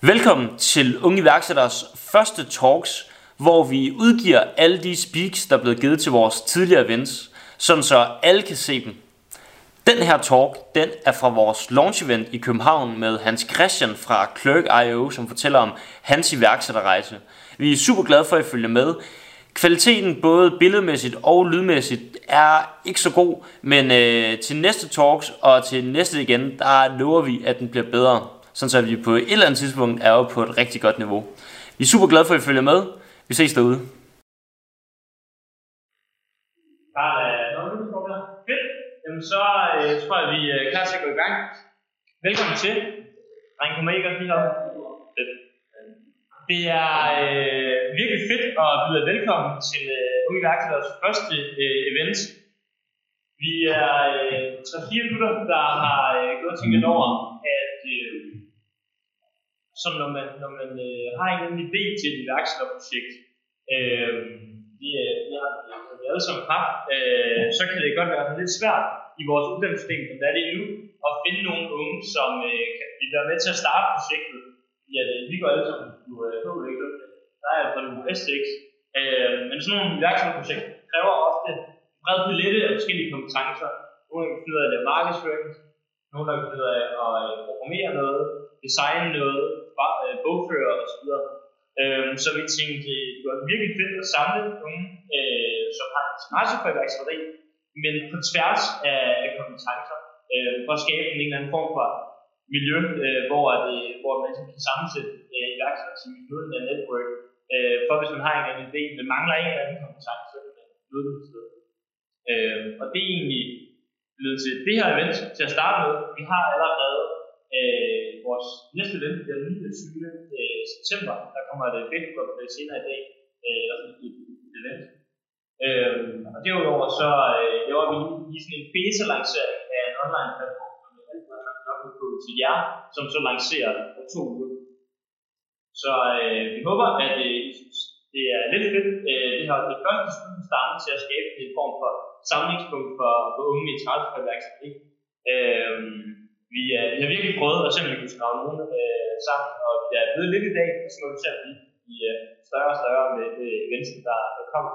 Velkommen til Unge Iværksætteres første talks, hvor vi udgiver alle de speaks, der er blevet givet til vores tidligere events, sådan så alle kan se dem. Den her talk, den er fra vores launch event i København med Hans Christian fra Clerk.io, som fortæller om hans iværksætterrejse. Vi er super glade for, at I følger med. Kvaliteten både billedmæssigt og lydmæssigt er ikke så god, men øh, til næste talks og til næste igen, der lover vi, at den bliver bedre. Sådan så vi på et eller andet tidspunkt er oppe på et rigtig godt niveau. Vi er super glade for, at I følger med. Vi ses derude. Bare. Øh, fedt. Jamen så øh, tror jeg, vi øh, er klar til at altså gå i gang. Velkommen til. Dreng, kommer I godt lige op? Fedt. Det er øh, virkelig fedt at byde velkommen til øh, Unge Værksætters første øh, event. Vi er øh, 3-4 gutter, der har øh, gået og tænkt over, at øh, som når man, når man øh, har en anden idé til et iværksætterprojekt, øh, vi, øh, vi har vi alle sammen haft, øh, så kan det godt være lidt svært i vores uddannelsessystem, som det er lige nu, at finde nogle unge, som øh, kan vil være med til at starte projektet. Ja, det, øh, vi går alle sammen på øh, ikke Der er på nu STX. Øh, men sådan nogle iværksætterprojekter kræver ofte en bred palette af forskellige kompetencer. Nogle kan finde ud af at lave markedsføring, nogle der kan finde ud af at øh, programmere noget, designe noget, øh, bogfører bogføre osv. Øhm, så vi tænkte, det var virkelig fedt at samle nogle, øh, som har interesse for iværksætteri, men på tværs af, af kompetencer, øh, for at skabe en eller anden form for miljø, øh, hvor, det, øh, hvor man ligesom kan sammensætte øh, iværksætterteam i noget af network, øh, for hvis man har en eller anden idé, men mangler en eller anden kompetence, så kan man møde det. Øh, og det er egentlig blevet til det her event til at starte med. Vi har allerede øh, vores næste løn bliver den 29. Øh, september, der kommer det Facebook øh, senere i dag, øh, eller sådan et, et event. Øh, og derudover så øh, laver vi lige sådan en beta-lancering af en online platform, som er nok på til jer, som så lancerer på to uger. Så øh, vi håber, at øh, I synes, det er lidt fedt. Øh, det har det første studie startet til at skabe en form for samlingspunkt for, for unge i interesse. Øh, vi, øh, vi har virkelig prøvet at se, om vi kunne skrave nogen øh, sammen, og vi er blevet lidt i dag, og så må vi se, at vi i øh, større og større med det øh, events, der, der kommer.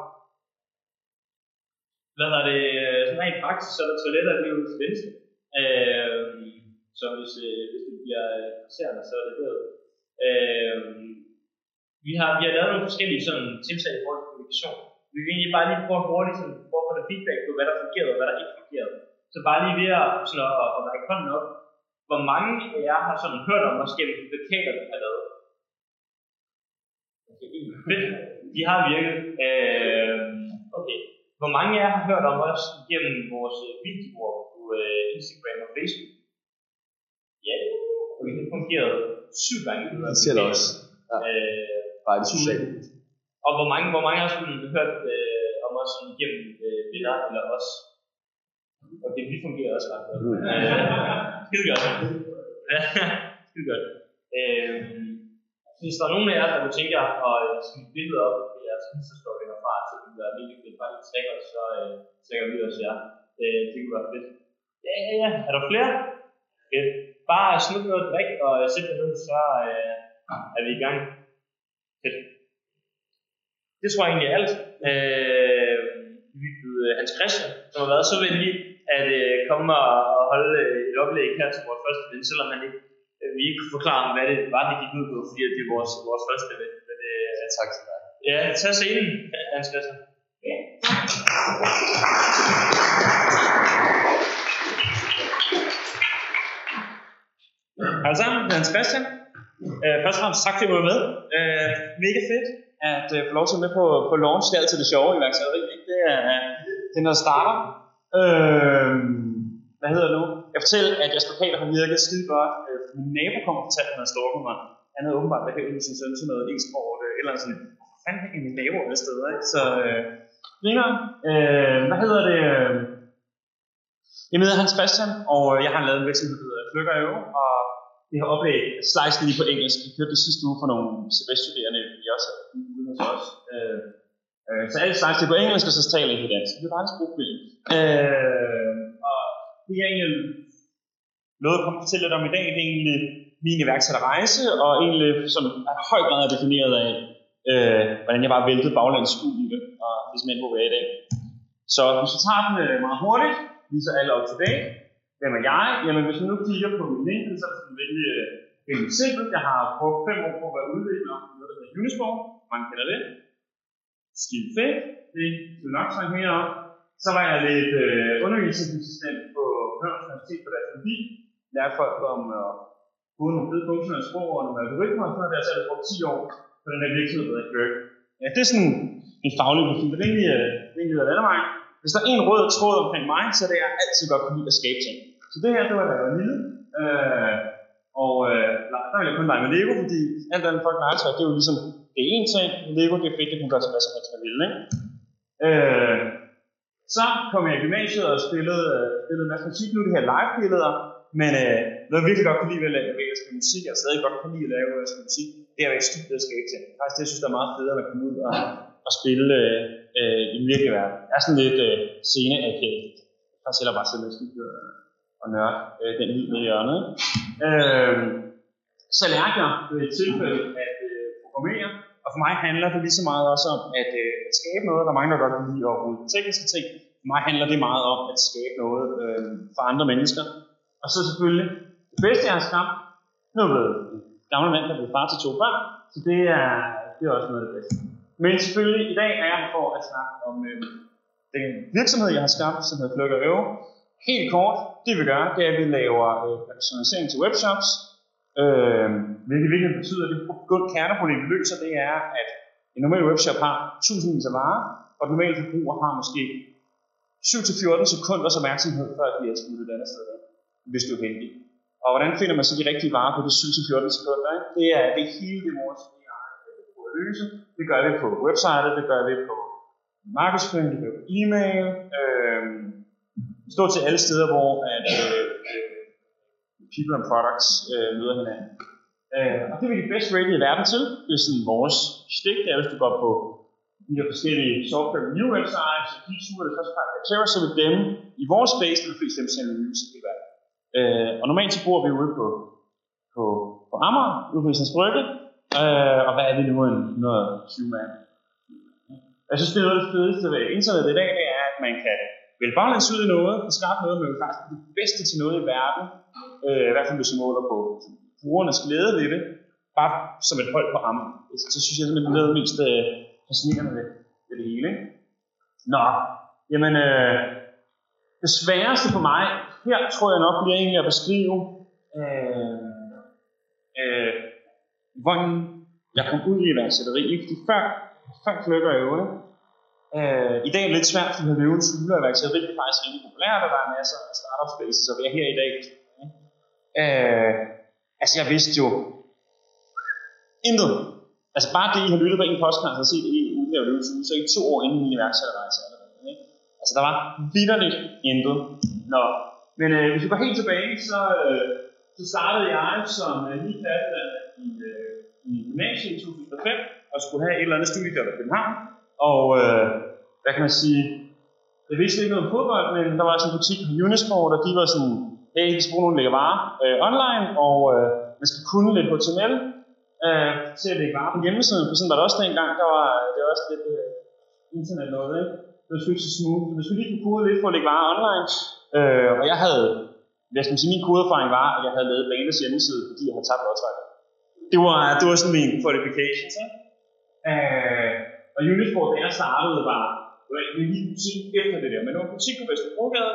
Hvad er det? øh, Sådan rent praksis, så er der toiletter lige ude til venstre. Øh, så hvis, øh, hvis det bliver øh, interesserende, så er det det. Øh, vi har, vi har lavet nogle forskellige sådan, tiltag i forhold til kommunikation. Vi vil egentlig bare lige prøve at hurtigt sådan, prøve at få noget feedback på, hvad der fungerede og hvad der ikke fungerede. Så bare lige ved at, sådan at, at række hånden op. Hvor mange af jer har sådan hørt om os gennem plakater, vi har lavet? Okay, fedt. De har virket. Øh, okay. Hvor mange af jer har hørt om os gennem vores videoer på øh, Instagram og Facebook? Ja, okay, det fungerede syv gange. Det siger det også. Ja. Øh, Bare det sociale. og hvor mange, hvor mange har sådan hørt øh, om os sådan gennem øh, billeder eller os? Okay, vi fungerer også ret godt. Mm. Øh, skide godt. skide godt. Øh, hvis der er nogen af jer, der kunne tænke jer at øh, smide et billede op i jeres Insta-story herfra, så kunne det være virkelig fedt. Bare lige tagge os, så øh, tagger vi os jer. Øh, det kunne være fedt. Ja, ja, ja. Er der flere? Fedt. Bare smid noget drik og øh, sæt dig ned, så øh, er vi i gang. Fedt. Det tror jeg egentlig er alt. Øh, vi byder Hans Christian, som har været så venlig at øh, komme og, og holde øh, et oplæg her til vores første event, selvom han ikke, øh, vi ikke kunne forklare, hvad det var, det gik ud på, fordi det er vores, vores første event. Men, øh, Ja, tak du have. ja, tag scenen, Hans Christian. Hej sammen, det er Hans Christian. Øh, først og fremmest tak fordi du var med. Øh, mega fedt at øh, få lov til at være med på, på launch. Det er altid det sjove i iværksætteri. Det er, det er noget starter. Øh, hvad hedder det nu? Jeg fortæller, at jeres plakater har virket skide godt. Øh, min nabo kom og fortalte, at han havde stalket mig. Han havde åbenbart været med sin søn til noget e-sport, øh, eller sådan. Hvor fanden er min nabo alle steder, ikke? Så, øh, griner. Øh, hvad hedder det? Øh, jeg hedder Hans Christian, og jeg har lavet en virksomhed, der hedder Flykker.io, og det her oplæg slice lige på engelsk. Vi kørte det sidste uge for nogle CBS-studerende, vi også havde ude hos os. Øh, øh, så alle slice det på engelsk, og så taler jeg på dansk. Det er bare en sprogfilm. Øh, og det er egentlig noget jeg kommer til lidt om i dag, det er egentlig min iværksætterrejse, og egentlig som er høj grad er defineret af, øh, hvordan jeg bare væltede baglands ud i det, og ligesom end, hvor jeg er i dag. Så hvis vi tager den øh, meget hurtigt, viser alle op til dag. Hvem er jeg? Jamen hvis man nu kigger på min LinkedIn, så er det sådan øh, vældig simpelt. Jeg har brugt fem år på at være udvikler, noget der hedder Unisport, mange kender det. Skide fedt, det vil nok snakke mere om. Så var jeg lidt øh, undervisningsassistent på Københavns Universitet på datalogi. Lærte folk om at bruge nogle fede funktionelle sprog og nogle algoritmer, og så har jeg selv brugt 10 år på den her virksomhed, der hedder Kirk. Ja, det er sådan en faglig profil. Det er rimelig, øh, rimelig af den. Hvis der er en rød tråd omkring mig, så er det, at jeg altid godt kunne lide at skabe ting. Så det her, det var da jeg var lille. Øh, og øh, der ville jeg kun lege med Lego, fordi alt andet folk legetøj, det er jo ligesom, det er én ting. Lego, det er fedt, det kan gøre til hvad som helst, man vil, ikke? Øh, så kom jeg i gymnasiet og spillede, øh, spillede en masse musik. Nu de det her live-billeder, men øh, noget jeg virkelig godt kunne lide ved at lave, ved at spille musik, og stadig godt kunne lide at lave at spille musik, det er at ikke i studiet og skabe. Faktisk det, jeg synes, der er meget federe at komme ud og, og spille øh, øh, i den virkelige verden. Jeg er sådan lidt øh, scene af Jeg har selv bare sidde med studiet og, nørde øh, den lyd med hjørnet. Øh, så lærte jeg øh, ved et tilfælde at øh, programmere, og for mig handler det lige så meget også om at, øh, skabe noget. Der er mange, der godt kan lide at tekniske ting. For mig handler det meget om at skabe noget øh, for andre mennesker. Og så selvfølgelig det bedste, jeg har skabt, nu er jeg gammel mand, der blev far til to børn, så det er, det er også noget af det bedste. Men selvfølgelig, i dag er jeg her for at snakke om øh, den virksomhed, jeg har skabt, som hedder Plug Øve. Helt kort, det vi gør, det er, at vi laver øh, personalisering til webshops, øh, hvilket virkelig betyder, at det kerneproblem, vi løser, det er, at en normal webshop har tusindvis af varer, og den normale forbruger har måske 7-14 sekunders opmærksomhed, før de er smuttet et andet sted, hvis du er heldig. Og hvordan finder man så de rigtige varer på de 7-14 sekunder? Ikke? Det er det hele det vores på at løse. Det gør vi på websitet, det gør vi på markedsføring, det gør vi på e-mail, øh, stort til alle steder, hvor at, øh, øh, people and products øh, møder hinanden. Øh, og det er vi de bedst rated i verden til. Det er sådan vores stik, der hvis du går på de her forskellige software review websites, og de suger det første par karakterer, så vil dem i vores space, der vil flest dem sende reviews i verden. Øh, og normalt så bor vi ude på, på, på Amager, ude på Islands Brygge, øh, og hvad er det nu en 120 mand? Jeg synes, det er noget af det fedeste ved internettet i dag, det er, at man kan vil baglæns ud i noget, og skabe noget, men vil faktisk det bedste til noget i verden, øh, i hvert fald hvis man måler på brugernes glæde ved det, bare som et hold på rammen. Så altså, så synes jeg, det er noget af det mest øh, fascinerende ved, ved det hele. Ikke? Nå, jamen, øh, det sværeste for mig, her tror jeg nok bliver egentlig at beskrive, øh, øh, hvordan jeg kom ud i iværksætteri. Fordi før, før kløkker jeg jo, Øh, I dag er det lidt svært, fordi løvens hule og iværksætteri er faktisk rigtig populært, og der er masser af startup spaces, og vi er her i dag. Øh, altså jeg vidste jo intet. Altså bare det, I har lyttet på en podcast og set en uge af løvens hule, så I to år inden min iværksætterrejse. Ikke? Altså der var vidderligt intet. Nå. Men øh, hvis vi går helt tilbage, så, øh, så startede jeg som øh, lige færdig i, øh, i gymnasiet i 2005, og skulle have et eller andet studie der i København. Og øh, hvad kan man sige, jeg vidste ikke noget om fodbold, men der var sådan en butik på Unisport, og de var sådan, hey, vi skal bruge nogle lægge varer øh, online, og øh, man skal kunne lidt HTML øh, til at lægge varer på hjemmesiden, for sådan var det også dengang, der var øh, det var også lidt øh, internet noget, ikke? Det var ikke så smooth. Så man skulle lige kunne kode lidt for at lægge varer online, øh, og jeg havde, jeg skal sige, min kodeerfaring var, at jeg havde lavet Banes hjemmeside, fordi jeg havde tabt lodtræk. Det var, det var sådan min fortification, ikke? Øh, og Unisport, da jeg startede, var en lille butik efter det der. Men det var en butik på Vesterbrogade,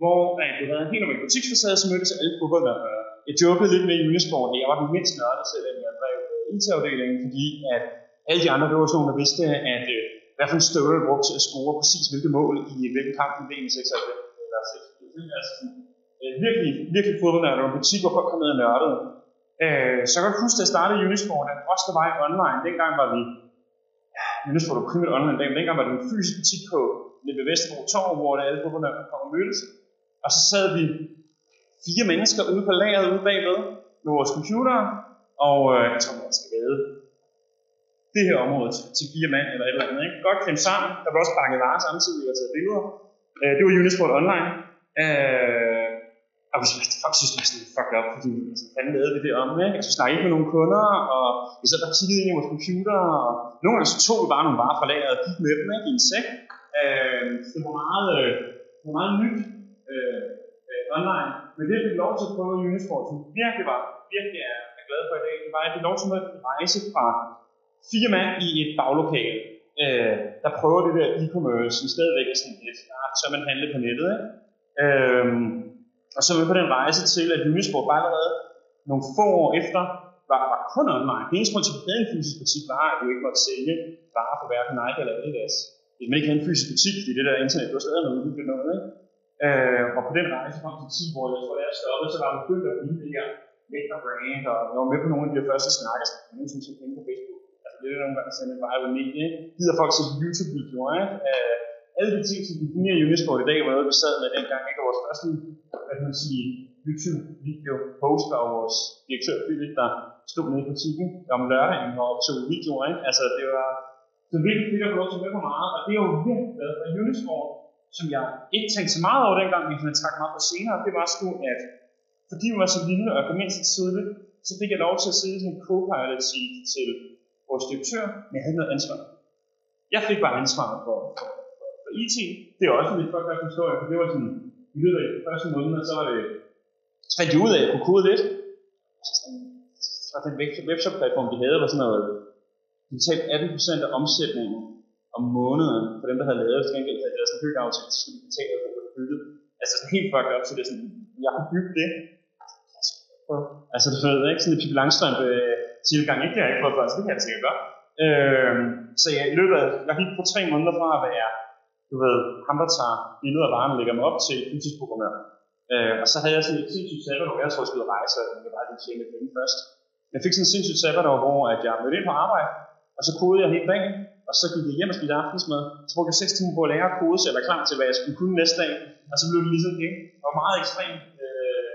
hvor øh, det havde en helt normal butiksfacade, så mødtes alle fodboldnørder. Jeg jokede lidt med Unisport, at jeg var den mindst nørde selv, at jeg drev øh, IT-afdelingen, fordi at alle de andre, det var sådan nogle, der vidste, at øh, hvad for en støvle du brugte til at score præcis hvilke mål i øh, hvilken kamp i VM 96 eller 6. Altså, øh, virkelig, virkelig fodboldnørder. Det butik, hvor folk kom ned og nørdede. Øh, så jeg kan huske, at jeg startede Unisport, at også der var online. Dengang var vi Unisport du primært online dag, men dengang var det en fysisk butik på lidt ved Vesterbro Torv, hvor alle fodboldnørder kom og mødtes. Og så sad vi fire mennesker ude på lageret ude bagved med vores computer, og øh, jeg tror, man skal lade det her område til, til fire mand eller et eller andet. Ikke? Godt klemt sammen. Der var også pakket varer samtidig og taget billeder. Øh, det var Unisport Online. Øh, og vi folk synes, det er sådan fucked up, fordi altså, fanden lavede vi det om, ikke? Altså, vi snakkede ikke med nogle kunder, og vi sad der kiggede ind i vores computer, og nogle gange så tog vi bare nogle varer fra lageret og gik med dem ikke? i en sæk. Øh, det var meget, øh, det var meget nyt øh, øh, online, men det fik lov til at prøve i Unisport, som virkelig var, virkelig er, er glad for i dag, det var, at jeg fik lov til at rejse fra fire mand i et baglokale, øh, der prøver det der e-commerce, som stadigvæk er sådan lidt, ah, så man handle på nettet, ikke? Øh, og så er vi på den rejse til, at Unisport bare allerede nogle få år efter var, var kun online. Det eneste grund til, at vi havde en fysisk butik, var, at du ikke måtte sælge varer for hverken Nike eller Adidas. Hvis man ikke havde en fysisk butik, fordi det der internet, det var stadig noget uhyggeligt noget, ikke? Øh, og på den rejse frem til 10 hvor jeg tror, jeg stoppede, så var vi begyndt at blive det her Vector brand, og jeg var med på nogle af de første snakker, som jeg nogensinde skal på Facebook. Altså det er nogle gange sådan en viral medie, ikke? Gider folk se YouTube-videoer, ikke? Øh, alle de ting, som definerer Unisport i dag, var noget, vi sad med dengang, ikke? Og vores første, hvad kan man sige, YouTube-video poster og vores direktør Philip, der stod nede i butikken om lørdagen og optog videoer, ikke? Altså det var så virkelig fedt at få lov til at på meget, og det er jo virkelig glad for Unisport, som jeg ikke tænkte så meget over dengang, men jeg trak meget på senere, det var sgu, at fordi vi var så lille og kom ind så tidligt, så fik jeg lov til at sidde sådan en co-pilot til vores direktør, men jeg havde noget ansvar. Jeg fik bare ansvar for, for, for, IT. Det er også lidt lidt fucked historie, for det var sådan, i løbet af første måned, så var det, så fandt jeg ud af, at jeg kunne kode lidt. Så den webshop-platform, de havde, var sådan noget, de betalte 18% af omsætningen om måneden for dem, der havde lavet, til gengæld havde sådan en byggeaftale, så skulle de betale for at bygge. Altså sådan helt fucked up, så det er sådan, jeg kunne bygge det. Altså det ved ikke, sådan et Pippi Langstrømpe øh, tilgang, ikke det har jeg ikke prøvet før, så det kan jeg sikkert godt. Øh, så jeg, i løbet af, jeg gik på tre måneder fra at være, du ved, ham der tager billeder af varen og lægger mig op til fuldtidsprogrammør. Øh, og så havde jeg sådan et sindssygt sabbatår, jeg tror jeg skulle rejse, og jeg bare lige tjene penge først. Jeg fik sådan et sindssygt sabbatår, hvor at jeg mødte ind på arbejde, og så kodede jeg hele dagen, og så gik jeg hjem og spiste aftensmad. Så brugte jeg 6 timer på at lære at kode, så jeg var klar til, hvad jeg skulle kunne næste dag. Og så blev det ligesom det. Det var meget ekstremt. Øh,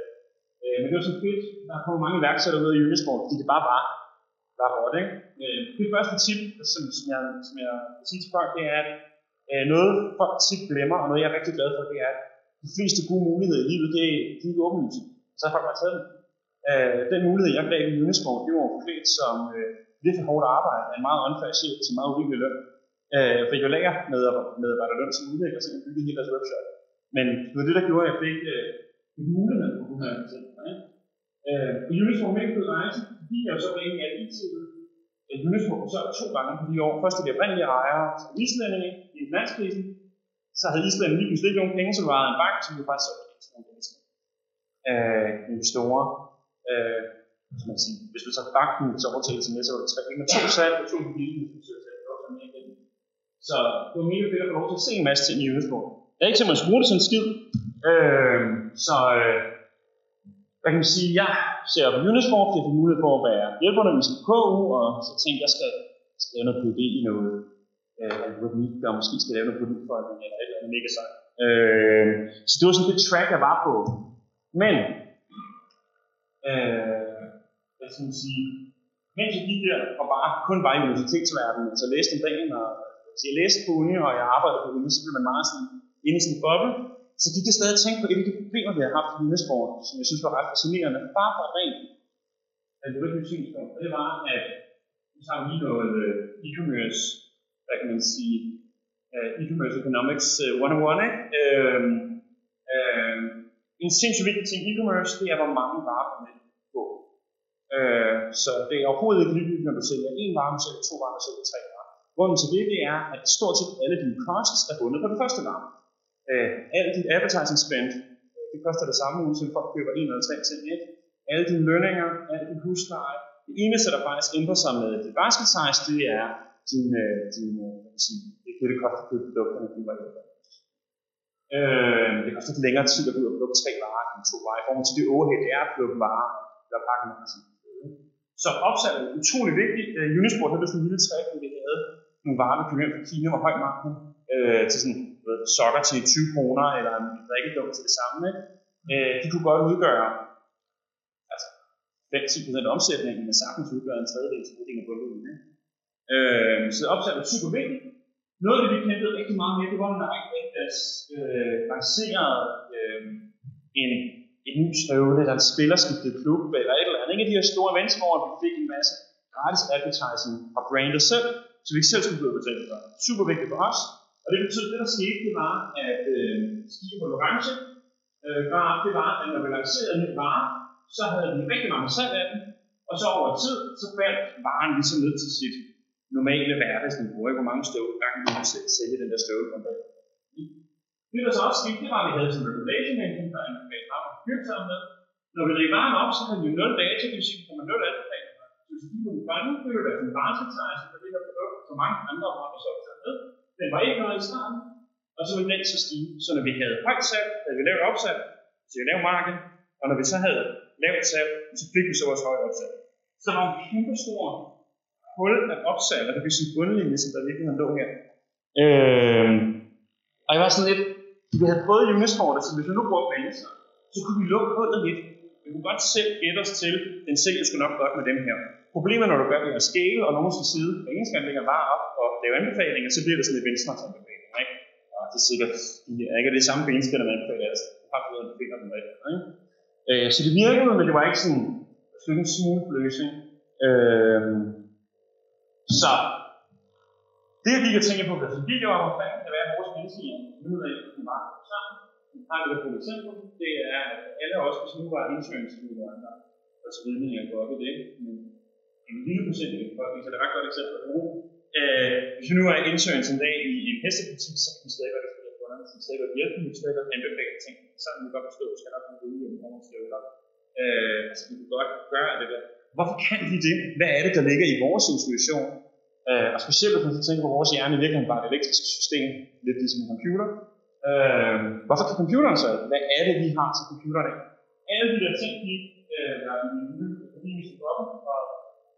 øh, men det var så fedt. Der er kommet mange værksætter med i Unisport, fordi det bare var, var råt, ikke? Øh, det første tip, som, som, jeg, som jeg vil sige til folk, det er, at øh, noget folk tit glemmer, og noget jeg er rigtig glad for, det er, at de fleste gode muligheder i livet, det er, de er åbenlyse. Så har folk bare taget dem. Øh, den mulighed, jeg gav i Unisport, det var forklædt som øh, virkelig hårdt arbejde af en meget åndfærdig chef til meget urimelig løn. Øh, regulære jo løn som udvikler, så jeg byggede hele deres webshop. Men det var det, der gjorde, at jeg fik øh, muligheden øh, på at kunne ting. Øh, I Unisport ikke på rejse, fordi jeg så var egentlig af IT, øh, Unisport så to gange på de år. Først til de oprindelige ejere, som islændinge i finanskrisen, så havde Island lige pludselig ikke nogen penge, så var en bank, som jo faktisk solgte til nogle danske Øh, investorer. Øh, som man sige, hvis du så banken så overtaget til med, så var det tre med to salg og to mobiler, så det var mega fedt at få lov til at se en masse ting i Unisport. Jeg er ikke simpelthen bruge det som skid. Øh, så øh, hvad kan man sige, jeg ser på Unisport, det er mulighed for at være hjælperne med sin KU, og så tænkte jeg, skal, skal lave noget PhD i noget øh, algoritmik, der måske skal lave noget politik for, eller et eller andet mega sejt. Øh, så det var sådan det track, jeg var på. Men, øh, hvad skal man sige, mens jeg gik der, og bare kun var i universitetsverdenen, så læste om dagen, og så jeg læste på uni, og jeg arbejdede på uni, så blev man meget sådan inde i sådan en boble. Så gik jeg stadig og tænkte på et af de problemer, vi har haft i Unesborg, som jeg synes var ret fascinerende, bare for rent altså, algoritmisk synspunkt. Og det var, at vi tager lige noget øh, e-commerce, hvad kan man sige, uh, e-commerce economics uh, 101, ikke? Uh, uh, en sindssygt vigtig ting i e-commerce, det er, hvor mange varer på net på. Uh, så det er overhovedet ikke ligegyldigt, når du sælger en vare, man sælger to varer, man sælger tre varer. Grunden til det, det er, at stort set alle dine costs er bundet på den første vare. Øh, uh, alt dit advertising spend, øh, det koster det samme, uanset folk køber en eller tre ting. Ikke? Alle dine lønninger, alle din husleje. Det eneste, der faktisk ændrer sig med dit basket size, det er din, dine din hvad kan sige, det, det, det koster at købe produkterne, de var Øh, det koster lidt længere tid at gå ud og plukke tre varer end to varer. I forhold til det overhead, det er at plukke varer, der pakker med Så opsat er utrolig vigtigt. Øh, Unisport havde sådan en lille træk, hvor vi havde nogle varer, vi kom hjem fra Kina, var høj marken, øh, til sådan ved, sokker til 20 kroner, eller en drikkedunk til det samme. Ikke? Øh, de kunne godt udgøre altså 5-10% af omsætningen, men sagtens udgøre en tredjedel til af bundlinjen. Øh, så opsat er super vigtigt. Noget af det, vi kæmpede rigtig meget med, det var, når Nike øh, lancerede øh, en, en ny støvle, eller en spiller skiftede klub, eller et eller andet. Ikke af de her store events, hvor vi fik en masse gratis advertising fra brandet selv, så vi ikke selv skulle blive betalt for. Super vigtigt for os. Og det betød, at det der skete, det var, at øh, Skive på orange øh, var, det var, at når vi lancerede en ny vare, så havde vi rigtig mange salg af den, og så over tid, så faldt varen ligesom ned til sit normale hverdagsniveau, ikke? hvor mange støvle gange vi kunne sælge den der støvle på en dag. Det der så også skete, det var, at vi havde sådan en regulation engine, der anbefalede bare at bygge sammen med. Når vi lægger varen op, så havde vi jo 0 data, det vil sige, at man 0 anbefalinger. Så hvis vi kunne fange, det ville være en basisejse for det her produkt, som mange andre var der så taget med. Den var ikke noget i starten, og så ville den så stige. Så når vi havde højt salg, havde vi lavt opsat, så vi lavt marked, og når vi så havde lavt salg, så fik vi så vores højt opsat. Så der var en kæmpe stor hul af opsat, og det vil sige bundlinje, som der virkelig lå her. Øh, og jeg var sådan lidt, vi havde prøvet Unisportet, så hvis vi nu brugte Venstre, så kunne vi lukke hullet lidt. Vi kunne godt selv gætte os til, den sælger skulle nok godt med dem her. Problemet når du gør det at scale, og nogen skal sidde, hver eneste gang lægger bare op og lave anbefalinger, så bliver det sådan et venstre anbefalinger, ikke? Og det er sikkert, de er ikke det samme mennesker, der anbefaler, altså, har en finder dem rigtigt, ikke? Øh, så det virkede, men det var ikke sådan, en smooth løsning. Øh, så det jeg gik og tænkte på, hvad vi video om, fanden kan være vores menneske i nu af den var sammen. Vi har et godt eksempel, det er, at alle os, hvis nu var interns i og så videre, jeg går op i det, men en lille procent i befolkningen, så det et ret godt eksempel at bruge. Øh, hvis vi nu er interns en dag i en hestepolitik, så kan vi stadig godt følge kunderne, så kan vi stadig godt hjælpe dem, vi stadig godt anbefale ting, så kan vi godt forstå, at vi skal nok have en om nogle støvler. Øh, altså vi kan godt gøre det der. Hvorfor kan vi det? Hvad er det, der ligger i vores intuition? Øh, og specielt hvis man så tænker på vores hjerne i virkeligheden bare et elektrisk system, lidt ligesom en computer. Øh, hvorfor kan computeren så? Hvad er det, vi har til computeren? Alle de der ting, de øh, er i min akademiske boble, og,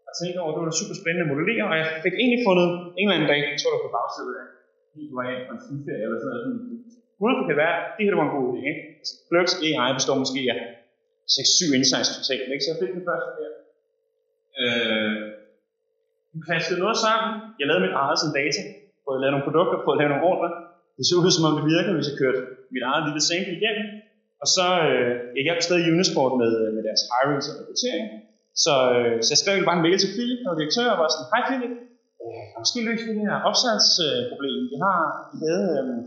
og tænkte over, det var da super spændende at modellere, og jeg fik egentlig fundet en eller anden dag, jeg tror det var på bagsiden af, det var en skiferie eller sådan noget, Uden det kan være, det her var en god idé, ikke? Altså, Flux AI består måske af 6-7 insights totalt, ikke? Så jeg fik den første der. Øh, vi klaskede noget sammen. Jeg lavede mit eget som data. Prøvede at lave nogle produkter, prøvede at lave nogle ordre. Det så ud som om det virkede, hvis jeg kørte mit eget lille sample igennem. Og så øh, jeg hjalp stadig Unisport med, øh, med deres hiring og rekruttering. Så, øh, så jeg skrev bare en mail til Philip, og direktør, og var sådan, hej Philip, øh, måske løse det her opsalgsproblem, vi har Vi havde. Øh,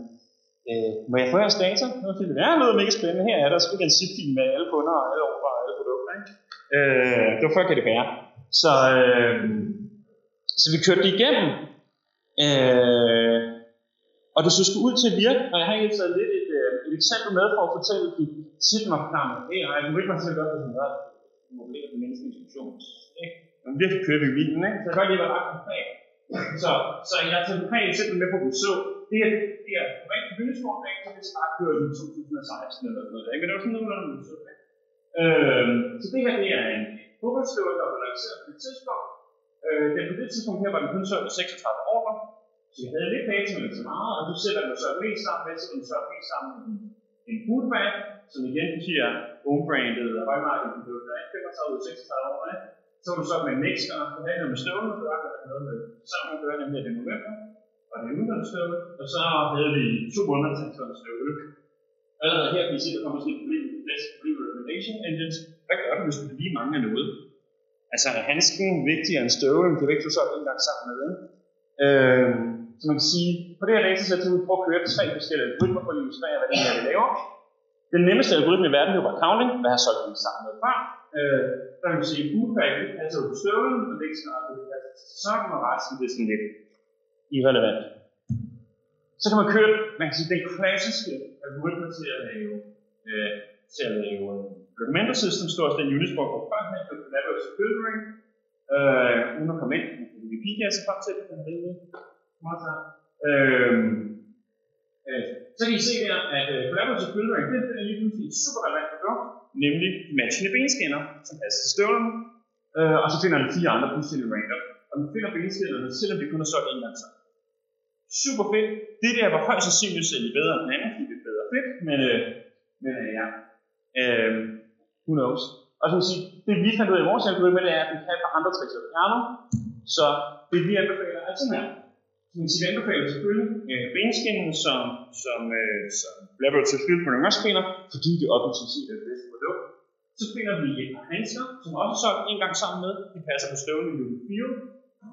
øh, må jeg få jeres data? Og Philip, ja, det lyder mega spændende. Her er der så en zip med alle kunder og alle ordre og alle produkter. Ikke? Øh, det var før GDPR. Så, øh, så vi kørte det igennem, øh, og det så skulle ud til at virke, og jeg har egentlig taget lidt et, øh, et eksempel med for at fortælle, at sit mig frem, hey, jeg kan ikke selv godt, hvis man gør det, må ligge på menneskelig institution, ikke? Men virkelig kører vi i bilen, ikke? Så jeg kan godt lide at være ret konkret. Så, så jeg har taget konkret eksempel med på, at vi så, det her, det er rigtig byggesport, så det skal bare køre i 2016 eller noget, ikke? men det var sådan noget, man så det. Øh, så det her, det er en fodboldstøvle, der var lanceret på det tidspunkt, Øh, den på det tidspunkt her var den kun solgt 36 ordre, så vi havde lidt penge, men ikke så meget, og nu sætter den så mest sammen med, så den så mest sammen med en, en foodbag, som igen giver home-branded og højmarkedet ikke? 35 ud 36 år, ikke? Så var du så med en og du havde noget med støvlen, og der havde noget med sammen med gøre, nemlig det november, og det er uden og så havde vi to måneder til sådan støvle. Allerede her kan I se, der kommer sådan et problem med best recommendation engines. Hvad gør du, hvis du lige mangler noget? Altså er handsken vigtigere end støvlen, det er ikke du så en gang sammen med. Ikke? Øh, så man kan sige, på det her datasæt, så vi prøve at køre tre forskellige algoritmer for at illustrere, hvad det er, vi laver. Den nemmeste algoritme i verden, det var counting, hvad har solgt vi sammen med før. Øh, der kan man sige, bootbag, det passer på støvlen, og det er ikke snart, det passer til sæsonen, og resten, det er sådan lidt irrelevant. Så kan man køre, man kan sige, den klassiske algoritme til at lave, øh, til at lave recommender system, står også den Unisborg på før her, for collaborative filtering, øh, uden at komme ind, vi Wikipedia, så frem til, den hedder meget snart. Øh, øh, så kan I se der, at uh, collaborative filtering, det er lige pludselig et super relevant produkt, nemlig matchende benskinner, som passer til støvlerne, øh, og så finder den fire andre fuldstændig random. Og den finder benskinnerne, selvom de kun har solgt en gang sammen. Super fedt. Det der var højst sandsynligt sælge bedre end andet, fordi det er bedre fedt, men, øh, men øh, ja. Øh, who knows. Og så sige, det vi fandt ud af i vores algoritme, det er, at vi kan på andre tricks og fjerner. Så det vi anbefaler er sådan her. Så man vi anbefaler selvfølgelig øh, benskinnen som, som, øh, som Laboratory field på nogle spiller, fordi det objektivt set er det bedste produkt. Så spiller vi et par handsker, som også er solgt en gang sammen med. De passer på støvlen i Louis Fio.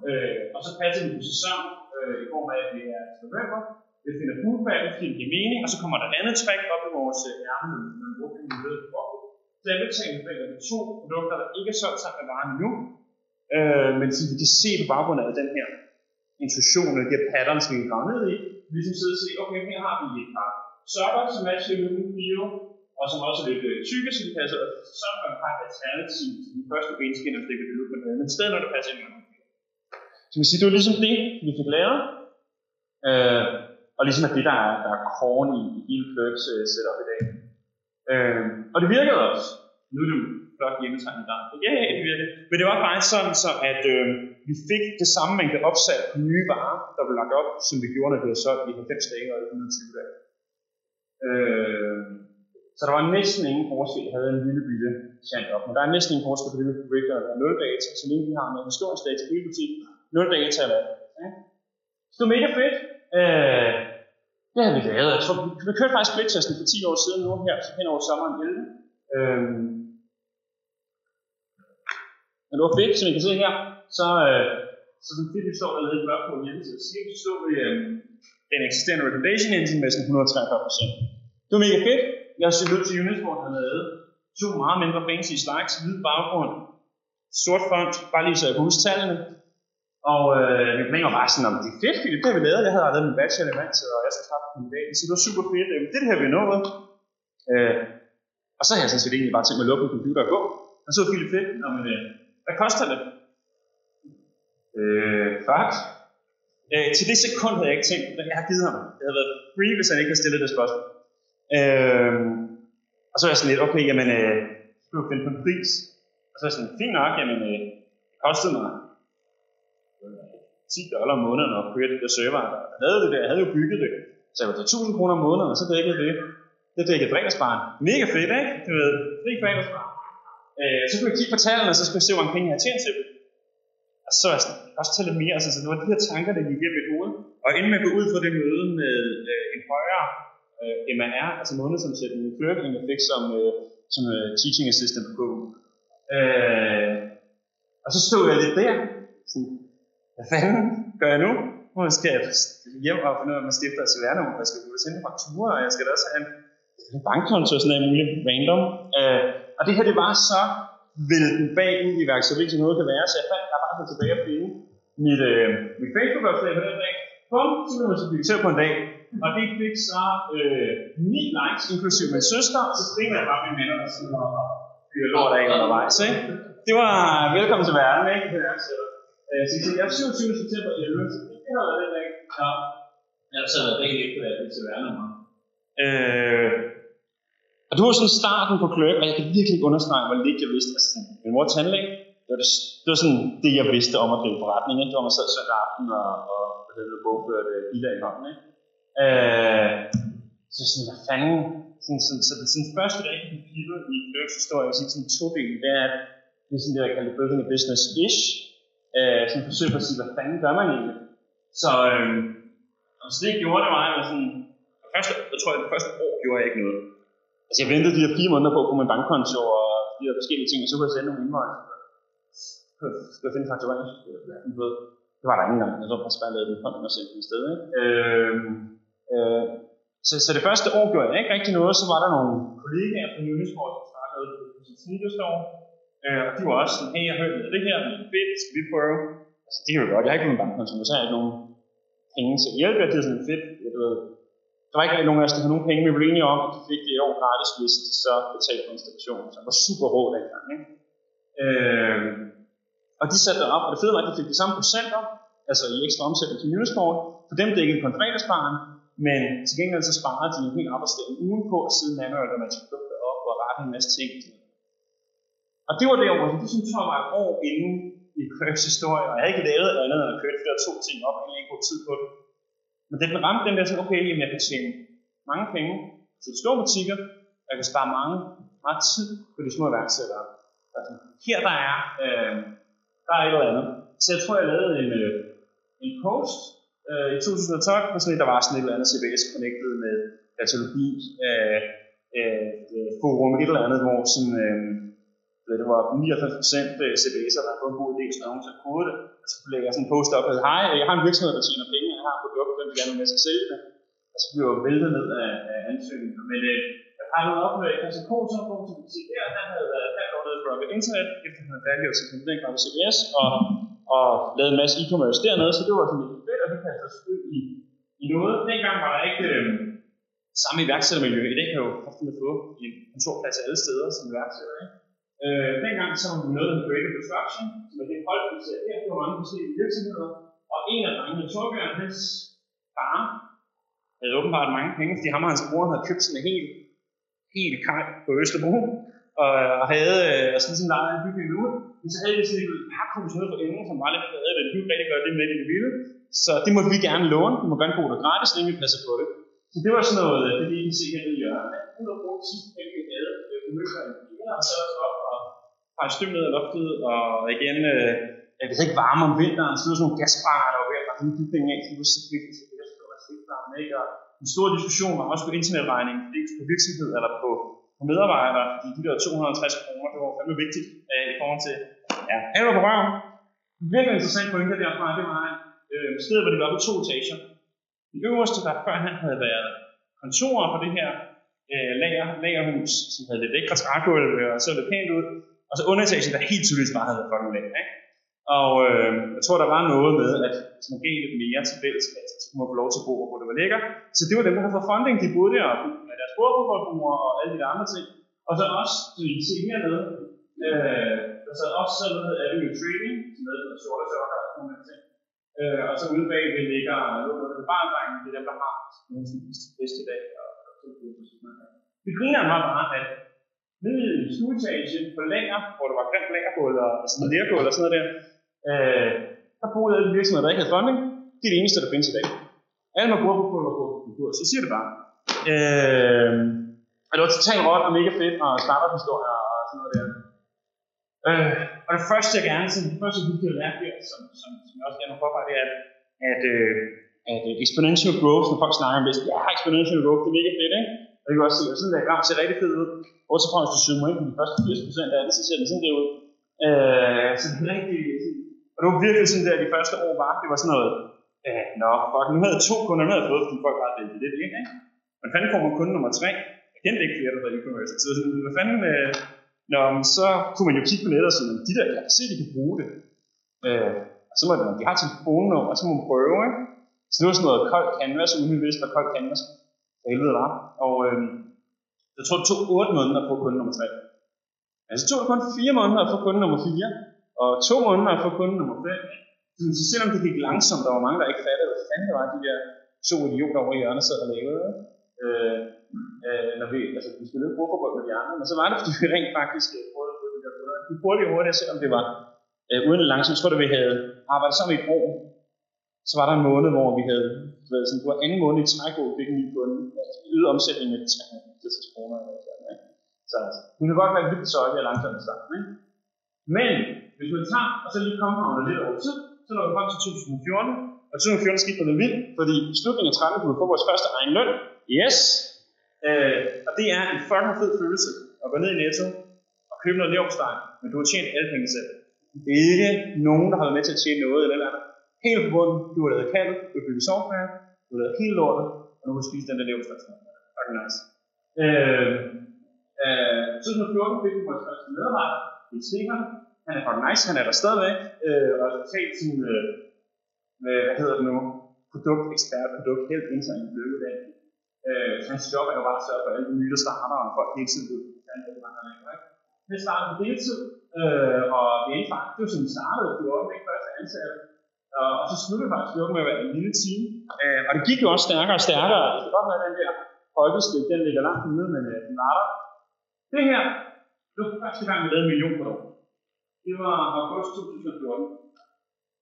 Øh, og så passer de på sammen øh, i form af, at det er november. Vi finder fuglefald, fordi det giver mening, og så kommer der et andet træk op i vores øh, ærme, når man bruger det med Så jeg vil tage en er to produkter, der ikke er solgt sammen med varen nu, øh, men som vi kan se på baggrund af den her intuition, eller de her patterns, vi kan grave ned i, vi ligesom sidder og sige, okay, her har vi et par sokker, som matcher Louis bio, og som også er lidt øh, tykke, så de passer, og så er man har et alternativ til de første benskinner, hvis det kan det med men stadig når det passer ind i så man siger, det var ligesom det, vi fik lavet. Øh, og ligesom at det, der er, der er korn i, i hele Clerks uh, setup i dag. Øh, og det virkede også. Nu er det jo flot hjemmetegnet der. Ja, yeah, det virkede. Men det var faktisk sådan, så at øh, vi fik det samme mængde opsat på nye varer, der blev lagt op, som vi gjorde, når det var solgt i 90 dage og 120 dage. Øh, så der var næsten ingen forskel. Jeg havde en lille bitte chant op. Men der er næsten ingen forskel på det, vi kan der er 0 data, så længe vi har noget historisk i hele butikken. 0 data er? Ja. Så det var mega fedt. Øh, det havde vi lavet. Jeg tror, vi, vi kørte faktisk splittesten for 10 år siden nu her, så hen over sommeren 11. Øh, men det var fedt, som I kan se her. Så, øh, så den fedt, vi står dernede i blok på hjemmeside, så vi stå i øh, den eksisterende recommendation engine med sådan 143 procent. Det var mega fedt. Jeg har søgt ud til Unisport, der havde lavet to meget mindre fancy slides, hvid baggrund, sort font, bare lige så jeg kunne huske tallene. Og øh, min plan var bare sådan, om det er fedt, fordi det har vi lavet. Jeg havde lavet min bachelor i vant og jeg skal starte på min dag. Så det var super fedt. Øh, det er det her, vi har nået. Øh, og så havde jeg sådan set egentlig bare tænkt mig at lukke min computer og gå. Og så var Philip fedt. Nå, men, øh, hvad koster det? Øh, fuck. Øh, til det sekund havde jeg ikke tænkt, at jeg har givet ham. Det havde været free, hvis han ikke havde stillet det spørgsmål. Øh, og så var jeg sådan lidt, okay, jamen, øh, skal du finde på en pris? Og så er jeg sådan, fint nok, jamen, øh, det kostede mig 10 dollar om måneden at køre det der server. Jeg havde det der, jeg havde jo bygget det. Så jeg var til 1000 kroner om måneden, og så dækkede det. Det dækkede fredagsbaren. Mega fedt, ikke? Du ved, fri fredagsbar. Øh, så skulle jeg kigge på tallene, og så skulle jeg se, hvor mange penge jeg har tjent til. Og så er jeg sådan, også til lidt mere, altså, så det var de her tanker, der gik igennem mit hoved. Og inden med går gå ud fra det møde med øh, en højere øh, MR, altså månedsomsætning i clerk, jeg fik som, øh, som øh, teaching assistant på øh, Og så stod jeg lidt der, sådan, hvad fanden gør jeg nu? Nu skal jeg hjem og finde ud af, at man stifter et CVR-nummer, jeg skal bruge sende fakturer, og jeg skal da også have en, en bankkonto og sådan noget muligt random. Øh, og det her, det var så vælten bagud i værksættet, som noget kan være, så jeg fandt, der bare tilbage at finde mit, øh, mit Facebook-opslag på den dag. Bum, så blev man så bygget på en dag. Og det fik så øh, 9 likes, inklusive min søster, og så primært bare mine venner, der sidder og fyrer lort af undervejs. Ikke? Det var øh, velkommen til verden, ikke? Det er så. Jeg er 27. september 11, så det har været den dag. Ja. Jeg har så været rigtig efter, at jeg fik til verden. Øh, og det var sådan starten på Clerk, og jeg kan virkelig ikke understrege, hvor lidt jeg vidste. Altså, min mor tandlæge, det var, det, det var sådan det, jeg vidste om at drive forretning. Ikke? Det var, man sad søndag aften og, og og det blev bogført øh, biler i hånden. Ikke? Øh, så sådan, hvad fanden, sådan, sådan, så den sådan, første rigtige pivot i Clerks historie, jeg sige sådan to dele, det er, det er sådan det, jeg kalder building a business-ish, øh, sådan forsøg på at sige, hvad fanden gør man egentlig? Så, øh, og så det gjorde det mig, jeg var sådan, det første, jeg tror, jeg det første år gjorde jeg ikke noget. Altså jeg ventede de her fire måneder på at få min bankkonto og de her forskellige ting, og så kunne jeg sende nogle invoice. Skal jeg finde fakturering? Det var der ingen gang. Jeg tror bare, jeg lavede den hånd og sendte den sted. Ikke? Øh, øh, så, så, det første år gjorde jeg ikke rigtig noget. Så var der nogle kollegaer fra Unisport, der startede på sin sneakerstore. Øh, og de var også sådan, hey, jeg hørte det her, men fedt, skal vi prøve? Altså, det er jo godt. Jeg har ikke nogen bankkonto, så jeg har ikke nogen penge til hjælp. Det er sådan fedt. Jeg ved, der var ikke rigtig nogen af os, der havde nogen penge. Vi blev enige om, at de fik det år gratis, hvis de så betalte for installationen. Så det var super rå dengang. Ikke? Øh, og de satte det op, og det fede var, at de fik det samme procent op, altså i ekstra omsætning til Unisport. For dem dækkede på en fredagsbarn, men til gengæld så sparede de en hel arbejdsdag ugen på at sidde manuelt, og man skulle det op og rette en masse ting. Og det var det, hvor det synes jeg var et år inden i Kirks historie, og jeg havde ikke lavet andet end at køre de der to ting op, og ikke brugt tid på det. Men det ramte den der så okay, jamen jeg kan tjene mange penge til de store butikker, og jeg kan spare mange, meget tid på de små iværksættere. Altså, her der er, øh, der er et eller andet. Så jeg tror, jeg lavede en, øh, en post øh, i 2012, på sådan et, der var sådan et eller andet CBS connected med datalogi, øh, øh, forum, et eller andet, hvor sådan, øh, det var 99% øh, CBS'er, der havde fået en god idé, så nogen til kode det. Og så lægger jeg sådan en post op, at hej, øh, jeg har en virksomhed, der tjener penge, jeg har et produkt, hvem vil gerne med sig sælge det. Og så bliver jeg væltet ned af, af ansøgninger. Men øh, jeg har noget op med Christian Kosen, som du kan der, han havde været halvt år nede på internet, efter han havde færdiggjort sin konsulentgrad på CBS, og, og lavet en masse e-commerce dernede, så det var sådan lidt fedt, og vi kastede os ud i, i noget. Dengang var der ikke øh, samme iværksættermiljø. I dag kan jo ofte få en kontorplads alle steder som iværksætter. Ikke? Øh, dengang så var vi noget af Creative Disruption, som er det hold, vi ser her på mange forskellige virksomheder. Og en af drengene, Torbjørn, hans far, havde åbenbart mange penge, fordi ham og hans bror havde købt sådan en helt, helt kaj på Østerbro, og, og havde og sådan sådan lejet en bygning ud. Men så havde vi sådan et pakhus nede for enden, som var lidt bedre, det ville rigtig gøre det med det de ville. Så det måtte vi gerne låne, vi må gerne bruge det gratis, så vi passer på det. Så det var sådan noget, øh, det vi kan se her i hjørnet. Ud og bruge 10 penge, vi havde, øh, vi mødte og så os op og har et ned ad loftet, og igen, øh, jeg ved ikke varme om vinteren, så sådan nogle gasbrænder, der var ved at bare sådan bygningen af, så det var så så det var stikvarme, ikke? Og en stor diskussion var også på internetregning, dels på virksomhed eller på, på medarbejdere, fordi de der 250 kroner, det var fandme vigtigt øh, i forhold til, ja, er du på røven. Virkelig interessant pointe derfra, det var, at øh, stedet, hvor det oppe i to etager. Den øverste, der før han havde været kontorer for det her øh, lager, lagerhus, som havde lidt lækre trægulv og så lidt pænt ud. Og så underetagen, der helt tydeligt bare havde fucking lækker. Ikke? Og øh, jeg tror, der var noget med, at hvis man gav lidt mere til fællesskab, så kunne man få lov til at bo, hvor det var lækker. Så det var dem, der havde fået funding. De boede der med deres bordfodboldbrugere og alle de andre ting. Og så også, du kan se hernede, øh, der sad også sådan noget, at det trading, som hedder noget sorte sokker og sådan nogle ting. Øh, og så ude bag det ligger noget barndrengen, det er dem, der har nogle af de bedste i dag. Og, og, og, og, og, og, og, og, og, det griner var bare, at nede i stueetagen på lager, hvor der var grimt lagerbål og altså sådan noget og sådan noget der, øh, der boede alle virksomheder, der ikke havde funding. Det er det eneste, der findes i dag. Alle må bruge på at gå på konkurs. Jeg siger det bare. Øh, og det var totalt råt og mega fedt, og startup-historier og sådan noget der. Øh, og det første, jeg gerne, sådan, det første, vi kan lære her, som, som, som jeg også gerne vil påpege, det er, at, at, øh, at exponential growth, når folk snakker om det, ja, exponential growth, det er mega fedt, ikke? Og det kan også se, at sådan der graf ser rigtig fed ud. Og så hvis du zoomer ind på de første 80 procent af det, så ser den sådan der ud. Øh, så det er rigtig, og det var virkelig sådan der, de første år var, det var sådan noget, øh, nå, fuck, nu havde jeg to kunder, nu havde jeg fået, fordi folk havde det lidt ind, ikke? Men fanden kommer kunde nummer tre? Jeg kendte ikke flere, der var e-commerce. Så sådan, hvad fanden, øh, Nå, så kunne man jo kigge på nettet og sådan, de der, jeg kan se, de kan bruge det. Øh, og så må man, de har telefonnummer, og så må man prøve, ikke? Så det var sådan noget koldt canvas, uden vi vidste, hvad koldt canvas var helvede var. Og øh, jeg tror, det tog 8 måneder at få kunde nummer 3. Altså så tog det kun 4 måneder at få kunde nummer 4, og 2 måneder at få kunde nummer 5. Så selvom det gik langsomt, der var mange, der ikke fattede, hvad fanden det var, de der to idioter over i hjørnet sad og lavede. Øh, øh, når vi, altså, vi skulle ikke bruge på med de andre, men så var det, fordi vi rent faktisk øh, prøvede at få de der kunder. De hurtigt hurtigt, selvom det var øh, uden langsomt. Jeg tror, at vi havde arbejdet sammen i et år, så var der en måned, hvor vi havde været sådan, det var anden måned i trækår, fik en ny kunde, altså øget omsætning med 350 kroner eller sådan. Så altså, det kan godt være vildt sørge og langsomt i starten, ikke? Men hvis man tager, og så lige compounded lidt over tid, så når vi frem til 2014, og 2014 skete noget vildt, fordi i slutningen af 13 kunne vi få vores første egen løn. Yes! Øh, og det er en fucking fed følelse at gå ned i Netto og købe noget leverpostej, men du har tjent alle penge selv. Det er ikke nogen, der har været med til at tjene noget eller andet. Helt på bunden, du har lavet kald, du har bygget software, du har lavet hele lortet, og nu må du spise den der leverpostej. Fucking nice. Øhm, øh, øh, 2014 fik vi vores første medarbejder, det er sikkert. Han er fucking nice, han er der stadigvæk, øh, og har talt sin, øh, med, hvad hedder det nu, produktekspert, produkt, helt intern i løbet af øh, hans job er jo bare at sørge for alle de nye, starter, og folk hele tiden ved, det er det, ud. Han startede på deltid, øh, og vi er faktisk, det var sådan, startede 14, ikke første ansat, og, og så sluttede faktisk 14 med at være en lille time. Øh, og det gik jo også stærkere og stærkere. Det kan godt være, den der folkestil, den ligger langt nede, men øh, den var der. Det her, det var første gang, vi lavede en million på år. Det var august 2014.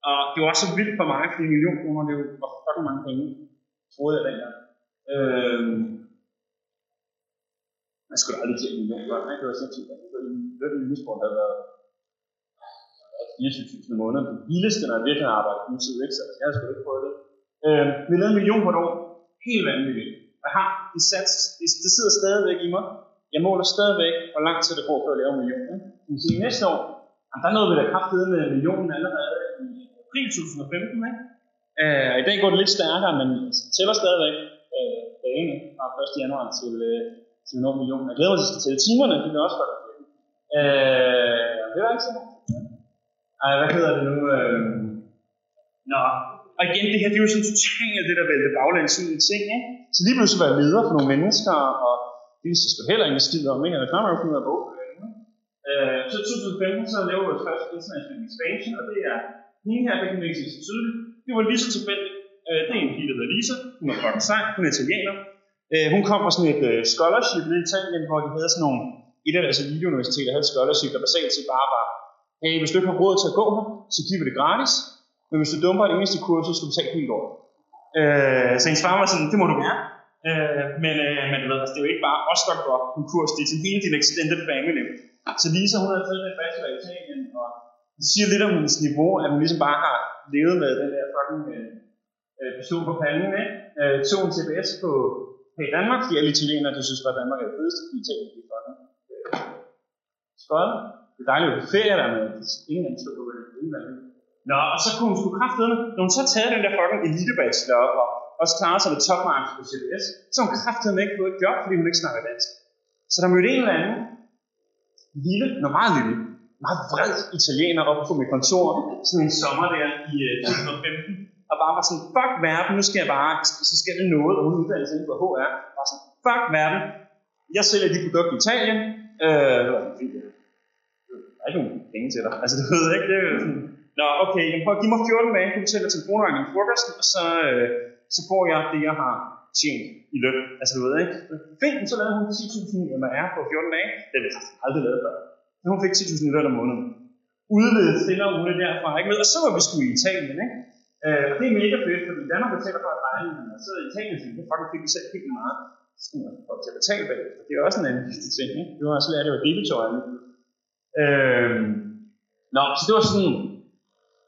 Og det var så vildt for mig, fordi en million kroner, det var fucking mange penge, troede jeg dengang. Øh, man skulle aldrig tjene en million børn, ikke? Det var sindssygt. lille misbrug, der havde været 24.000 om måneden. Det vildeste, når jeg virkelig har arbejdet på tid, ikke? Så jeg har sgu ikke prøvet det. Øh, vi lavede en million på et år. Helt vanvittigt. Jeg har det sats, det, det sidder stadigvæk i mig. Jeg måler stadigvæk, hvor lang tid det går, før jeg laver en million. Ikke? kan næste år, jamen, der nåede vi da kraftedet med millionen allerede i april 2015, ikke? Øh, I dag går det lidt stærkere, men tæller stadigvæk øh, dagene fra 1. januar til, øh, til vi når millionen. Jeg glæder mig til at skal tælle timerne, det bliver også godt. Øh, det var ikke så ej, hvad hedder det nu? Øh, Nå, og igen, det her, det er jo sådan totalt det, der vælte baglæns ud i ting, ikke? Så lige pludselig være leder for nogle mennesker, og det vidste jeg sgu heller ikke skid om, ikke? Og der klar med jo finde ud af bog. Øh, så 2015, så laver vi første international expansion, og det er hende her, der kan ikke så tydeligt. Det var lige så tilfældigt. Øh, det er en pige, der hedder Lisa. Hun er fucking sej. Hun er italiener. Øh, hun kom fra sådan et øh, scholarship i Italien, hvor de havde sådan nogle, et af deres eliteuniversiteter havde et scholarship, der basalt set bare var, hey, hvis du ikke har råd til at gå her, så giver vi det gratis. Men hvis du dumper det eneste kurs, så skal du tage helt over. Øh, så hendes far var sådan, det må du gerne. Øh, men, øh, men du ved, altså, det er jo ikke bare os, der går en kurs, det er til hele din extended family. Så Lisa, hun har taget en bachelor i Italien, og det siger lidt om hendes niveau, at hun ligesom bare har levet med den der fucking øh, øh person på panden, ikke? Øh, tog en CBS på her i Danmark, fordi alle italienere, de synes bare, at Danmark er det fedeste, fordi Italien er fucking øh, skål. Det er dejligt at få ferie der, men ingen anden dem stod på det. Nå, og så kunne hun sgu kraftedeme, når hun så taget den der fucking elitebachelor og også klarer sig med topmarks på CBS, så hun kraftedeme ikke fået et job, fordi hun ikke snakker dansk. Så der mødte en eller anden lille, nå meget lille, meget vred italiener op på mit kontor, sådan en sommer der i øh, 2015, og bare var sådan, fuck verden, nu skal jeg bare, så skal det noget, og hun uddannede sig inden for HR, bare sådan, fuck verden, jeg sælger de produkter i Italien, øh, der er ikke nogen penge til dig, altså du ved ikke, det er sådan, Nå, okay, jamen, prøv at give mig 14 dage, du betaler telefonregningen i frokosten, og så, øh, så får jeg det, jeg har tjent i løn. Altså, du ved ikke. Fint, så lavede hun 10.000 MR på 14 dage. Det har jeg aldrig lavet før. Men hun fik 10.000 i løn om måneden. Udvidet stille og roligt derfra, ikke? Men, og så var vi sgu i Italien, ikke? Øh, og det er mega fedt, fordi Danmark betaler for at regne, men så i Italien, så det fucking fik vi selv helt meget. Så skal man få til at betale bagefter. Det er også en anden vigtig ting, ikke? Det var også lært, det var debitor. Øh, Nå, så det var sådan,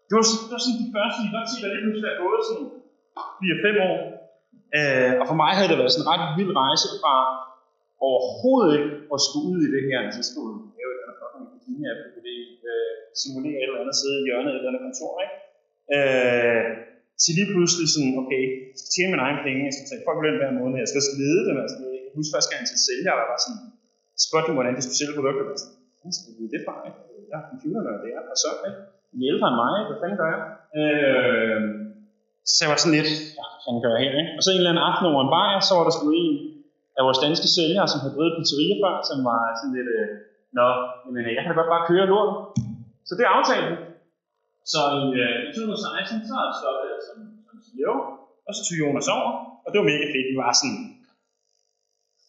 det var, det var sådan de første, I godt se, der lige pludselig er gået sådan 4-5 år. Øh, og for mig havde det været sådan en ret vild rejse fra overhovedet ikke at skulle ud i det her, så skulle lave et eller andet fucking Virginia, fordi øh, simulere et eller andet sidde i hjørnet et eller andet kontor, ikke? Øh, til lige pludselig sådan, okay, jeg skal tjene mine egne penge, jeg skal tage folk løn hver måned, jeg skal også lede dem, altså, jeg husker første gang til sælger, der var sådan, spurgte dem, hvordan de skulle sælge produkter, sådan, skal vi det fra, ikke? Jeg er computerne, og det er per så, med. I er ældre end mig, hvad fanden gør jeg? Øh, så jeg var sådan lidt, ja, hvad gør jeg her, ikke? Og så en eller anden aften over en bajer, så var der sgu en af vores danske sælgere, som havde drevet pizzeria før, som var sådan lidt, øh, nå, men øh, jeg kan da godt bare køre lort. Så det aftalte vi. Så i øh, 2016, så stoppede jeg som, som CEO, og så tog Jonas over, og det var mega fedt. Vi var sådan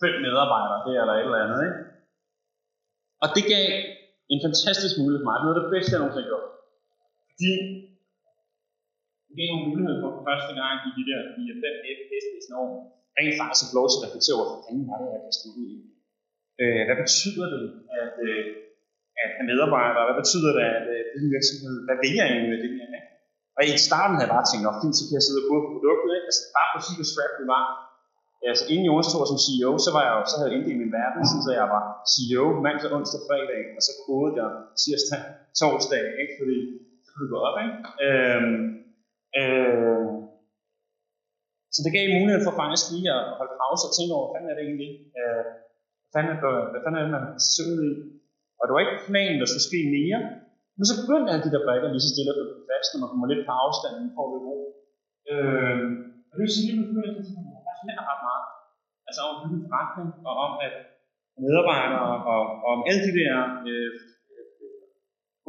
fem medarbejdere der eller et eller andet, ikke? Og det gav en fantastisk mulighed for mig. Det var det bedste, jeg nogensinde har gjort. Fordi det gav nogle mulighed for første gang i de der 4-5 fps år, rent faktisk at få lov til at reflektere over, hvordan var det, jeg kan ud i. Øh, hvad betyder det, at, øh, at have medarbejdere? Hvad betyder det, at øh, en virksomhed? Hvad vil jeg egentlig med det her? Ikke? Og i starten havde jeg bare tænkt, at fint, så kan jeg sidde og gå på produktet. Ikke? Altså bare på sige, hvor scrap det var. Altså inden Jonas tog som CEO, så var jeg jo, så havde jeg inddelt min verden, så jeg var CEO mandag, onsdag, fredag, og så kodede jeg tirsdag, torsdag, ikke? fordi så kunne det gå op. Ikke? Øhm, øh, så det gav mulighed for faktisk lige at holde pause og tænke over, hvad fanden er det egentlig? Øh, hvad, fanden er det, hvad fanden er det, man se ud i? Og det var ikke planen, der skulle ske mere. Men så begyndte alle de der brækker lige så stille at blive fast, når man kommer lidt på afstanden for at lidt ro. Øh, og det vil sige, at man begyndte at tænke, ret meget. Altså om at bygge en forretning, og om at medarbejdere, og, og om alle de der øh,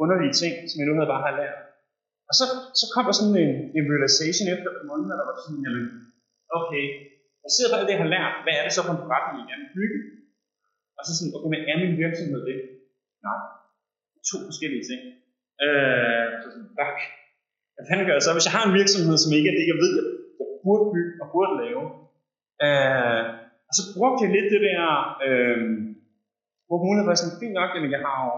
underlige ting, som jeg nu havde bare har lært. Og så, så kom der sådan en, en realization efter et måned, der var sådan, jamen, okay, jeg sidder på alt det, jeg har lært, hvad er det så for en forretning, jeg gerne vil bygge? Og så sådan, okay, men er min virksomhed det? Nej. To forskellige ting. Øh, så sådan, fuck. Hvad fanden gør jeg så? Hvis jeg har en virksomhed, som ikke er det, jeg ved, jeg burde bygge og burde lave, øh, og så brugte jeg lidt det der, øh, hvor hun havde været sådan, fint nok, at jeg har jo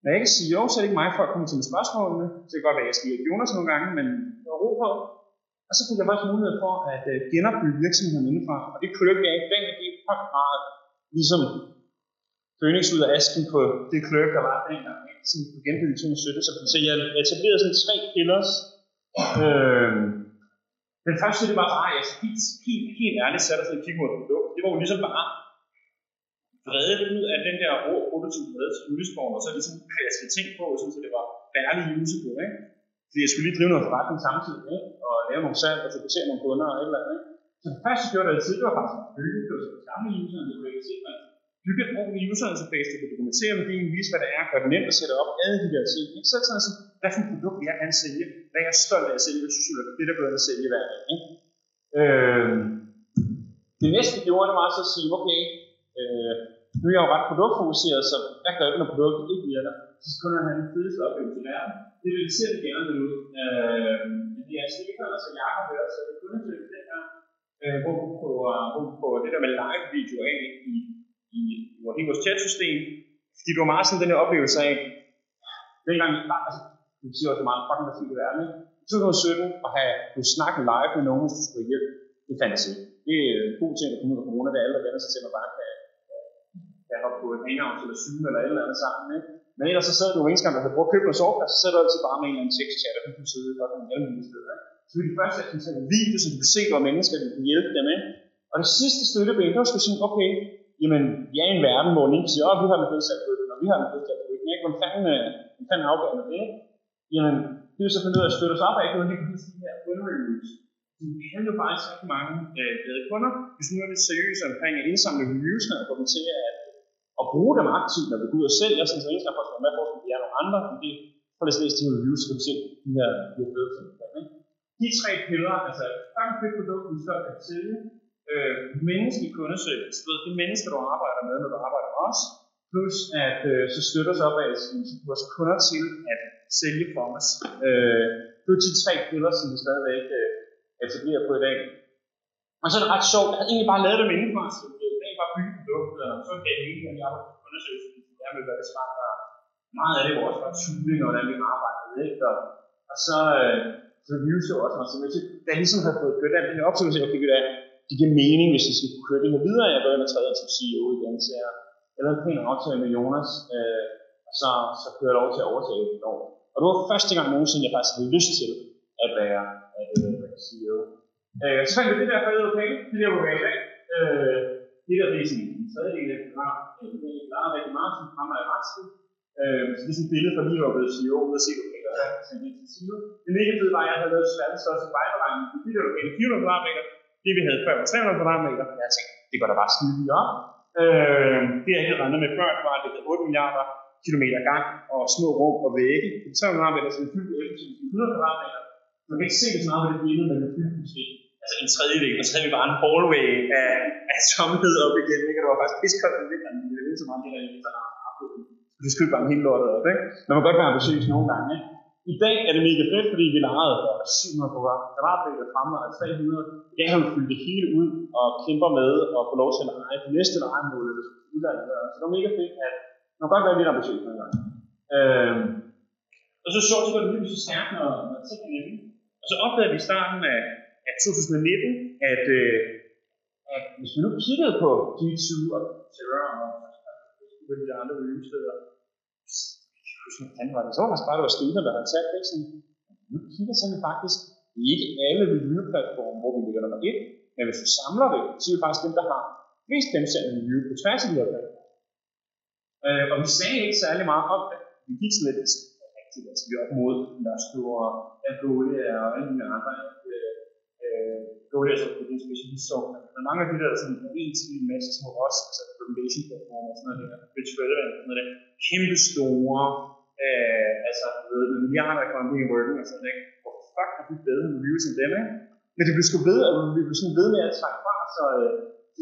når jeg ikke sige jo, så er det ikke mig for at komme til med spørgsmålene. Så det kan godt være, at jeg skal hjælpe Jonas nogle gange, men jeg har ro på. Og så fik jeg faktisk mulighed for at uh, genopbygge virksomheden indefra, Og det kløb jeg i dengang i høj grad ligesom Phoenix ud af asken på det kløb, der var dengang, ikke? som blev genbygget i 2017. Så, så jeg etablerede sådan tre pillars. Øh, den første, det var bare, altså helt, helt, helt ærligt, satte sig og kiggede på produkt. Det var jo ligesom bare vredet ud af den der rå prototype, der til juleskoven, og så ligesom klasket ting på, sådan, så det var færdig usable, ikke? Fordi jeg skulle lige drive noget forretning samtidig, ikke? og lave nogle salg og fokusere nogle kunder og et eller andet. Ikke? Så det første, jeg gjorde, da jeg tidligere, var faktisk at bygge, det var så det gamle user, det ikke se, bygge et i user interface, der kan dokumentere værdien, vise, hvad det er, gøre det nemt at sætte op, alle de der ting. Ikke? Så sådan, sådan, hvad for et produkt jeg kan sælge, hvad jeg er stolt af at sælge, hvad synes jeg, det der går at sælge hver dag. Ikke? Øh, det næste, jeg gjorde, det var så at sige, okay, øh, nu er jeg jo ret produktfokuseret, så hvad gør det, når produktet ikke virker? Så skal kunderne have en fedeste oplevelse i verden. Det vil se det gerne ud. Øh, men det er sikkert, altså jeg har hørt, så det kunne til den her, øh, hvor vi på, hvor vi på det der med live video af i, i, i vores chatsystem. Fordi det var meget sådan den her oplevelse af, dengang, altså, det siger også meget fucking massivt i verden, ikke? I 2017 at have kunne snakke live med nogen, hvis du skulle hjælpe, det er fantasi. Det er en god ting, at komme ud af corona, det er alle, der vender sig til, at man bare kan, kan hoppe på et hangout eller Zoom eller et eller andet sammen. Ikke? Men ellers så sad du jo engang, der havde brugt købt noget software, så sad du altid bare med en eller anden tekstchat, og du kunne sidde og gøre alle mulige steder. Så det de første, jeg en video, så du kunne se, hvor mennesker du kunne hjælpe dem. Ikke? Og det sidste støtteben, der var sådan, okay, jamen, vi er i en verden, hvor nogen siger, åh, vi har en fødselsdag og vi har en fødselsdag ikke? Hvordan fanden, hvordan fanden afgør man det? Jamen, det er jo så fundet ud af at støtte os op af, ikke noget, lige præcis de her win. Vi havde jo faktisk rigtig mange øh, glade kunder, hvis nu er det seriøst omkring at indsamle reviews, og få dem til at, at bruge dem aktivt, når vi går ud og sælger, sådan så ingen eneste folk, med på, at vi er nogle andre, men det får lidt læst til reviews, så kan vi se de her, de her fede ting. De tre piller, altså fang fedt produkt, vi så kan sælge, øh, menneskelig kundeservice, du ved, de mennesker, du arbejder med, når du arbejder med os, plus at øh, så støtter sig op af vores kunder til at sælge for os. Øh, det er de tre piller, som vi stadigvæk øh, etablerer på i dag. Og så er det ret sjovt, jeg havde egentlig bare lavet dem indenfor, altså, så jeg havde egentlig bare bygget produktet, og så gav det egentlig, at jeg arbejder på undersøgelsen, fordi jeg vil være det smart, og meget af det var også bare tuning, og hvordan vi arbejdede, ikke? Og, og så, øh, så reviewede jeg også, mig, så jeg ligesom havde fået kørt af den opsøgelse, jeg fik det af, det giver mening, hvis jeg skal kunne køre det her videre, jeg går ind og træder som CEO igen, så jeg, jeg lavede en pæn aftale med Jonas, øh, og så, så kører jeg lov til at overtage et år. Og det var første gang nogensinde, jeg faktisk havde lyst til at være, at øh, CEO. Øh, så fandt jeg det der fede okay, det der var i dag. Øh, det der det er sådan en tredjedel af programmet, det er klaret rigtig meget, som fremmer i resten. Øh, så det er sådan et billede fra lige, hvor jeg blev CEO, ud og se, okay, hvad er det, det til CEO. Det mega fede var, at jeg havde lavet verdens største bejderregn, det der lokale 400 kvadratmeter, det vi havde før var 300 kvadratmeter. Jeg tænkte, det går da bare skide lige op. Øh, det jeg ikke regnet med før, var, at det havde 8 milliarder kilometer gang og små rum og vægge. 300 kvadratmeter, så det fyldte 100 kvadratmeter. Man kan ikke se det så meget på det billede, men det fyldte måske altså en tredjedel, og så havde vi bare en hallway af, af tomhed op igen, ikke? og det var faktisk piskoldt i vinteren, men det var så meget det der i så Så det skulle bare helt lortet op, ikke? Man må godt være ambitiøs nogle gange, ikke? I dag er det mega fedt, fordi vi lejede for 700 kvadratmeter fremme og 300. Jeg har jo fyldt det hele ud og kæmper med at få lov til at lege det næste lejemål eller udlandet. Så det var mega fedt, at man kan godt være lidt ambitiøs nogle gange. Øhm, og så så det lige så stærkt, når, når tingene er nemme. Og så opdagede vi i starten af, af 2019, at, øh, at hvis vi nu kiggede på G2 og Terra og de andre reviewsteder, han var det så faktisk bare, det var Stine, der havde sat det sådan, nu kigger sådan faktisk ikke alle de nye platforme, hvor vi ligger nummer et, men hvis du samler det, så er det faktisk dem, der har flest gennemsendte nye på tværs af de her platforme. Øh, og vi sagde ikke særlig meget om det. Vi gik sådan lidt rigtigt, altså vi er op mod Nørstue og Adolia og alle mulige andre. Øh, øh Agolia er så på det er specialist så, men mange af de der sådan en til en masse små også, altså recommendation platform og sådan noget der, Rich Relevant og sådan noget der, kæmpe store, øh, altså ved, med milliarder af kroner i working og sådan ikke? Hvorfor fuck har vi bedre med reviews som dem, ikke? Men det blev sgu ved, at vi blev sådan ved med at trække fra, så øh,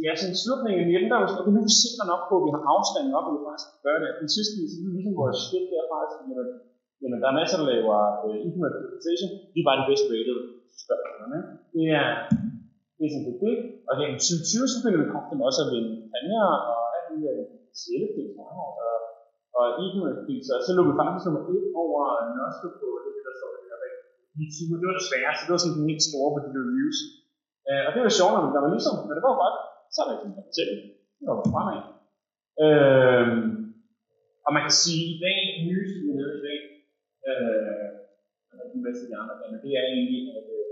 ja, sådan slutningen af 19, der var sådan, nu er vi sikre nok på, at vi har afstanden op, og vi faktisk kan gøre det. Den sidste, ligesom, så vi ligesom vores skridt der faktisk, jamen, jamen, der er masser, der laver øh, internet reputation, vi er bare det bedste rated spørger spørgsmålene. Det er, det er sådan det, det. Og det gennem 2020, så finder vi kraften også at vinde kampagner og alle de her sættepriser og, og e-commerce-priser. Så lå vi faktisk nummer et over Nostro på det, der står det der bag. Det var det sværeste, det var sådan den helt store på de reviews. Uh, øh, og det var sjovt, når man ligesom, når det var godt, så var det ikke sådan, det var fremad. Øh, og man kan sige, at i dag, det nyeste, vi er i dag, øh, eller de bedste de andre lande, det er egentlig, at øh,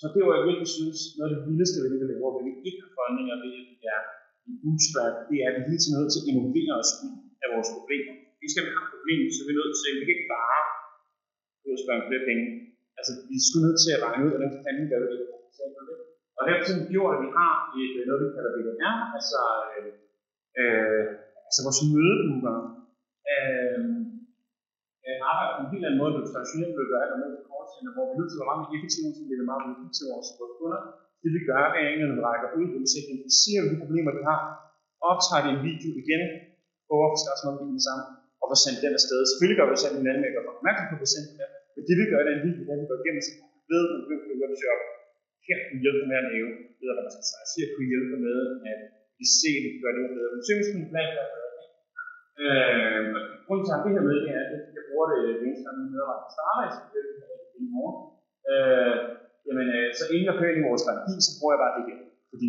så det var jeg virkelig synes, noget af det vildeste ved det, vi laver, hvor vi ikke har funding, ved, at vi er en bootstrap, det er, at vi hele tiden er nødt til at innovere os ud af vores problemer. Vi skal have et problem, så vi er nødt til, vi kan ikke bare gå spørge flere penge. Altså, vi er sgu nødt til at regne ud, hvordan fanden gør vi det. Og det har simpelthen gjort, at vi har et, øh, noget, vi kalder VDR, altså, øh, øh, altså vores mødebooker, øhm, øh, øh, arbejder på en helt anden måde, end traditionelt vil gøre, eller med callcenter, hvor vi er nødt til at være meget mere effektive, så vi er meget mere til vores, vores kunder. Det vi gør, er egentlig, at vi rækker ud, det vil sige, identificerer de problemer, de har, optager det en video igen, prøver at få skabt noget det samme, og få sendt den afsted. Selvfølgelig gør vi det selv en anden med at gøre opmærksom på, at vi sender det, men det vi gør, det er en video, hvor vi går igennem, så man ved, at vi kan webshop, her kunne hjælpe med at lave, ved hvad man skal sige, så kunne hjælpe med, at vi ser, at vi gør det bedre. Men synes, min plan er Øh, grunden til at det her med, det er, at jeg bruger det længst eneste gang, mine medarbejdere starter, jeg skal det i morgen. Øh, jamen, øh, så inden jeg kører ind i vores strategi, så bruger jeg bare det her. Fordi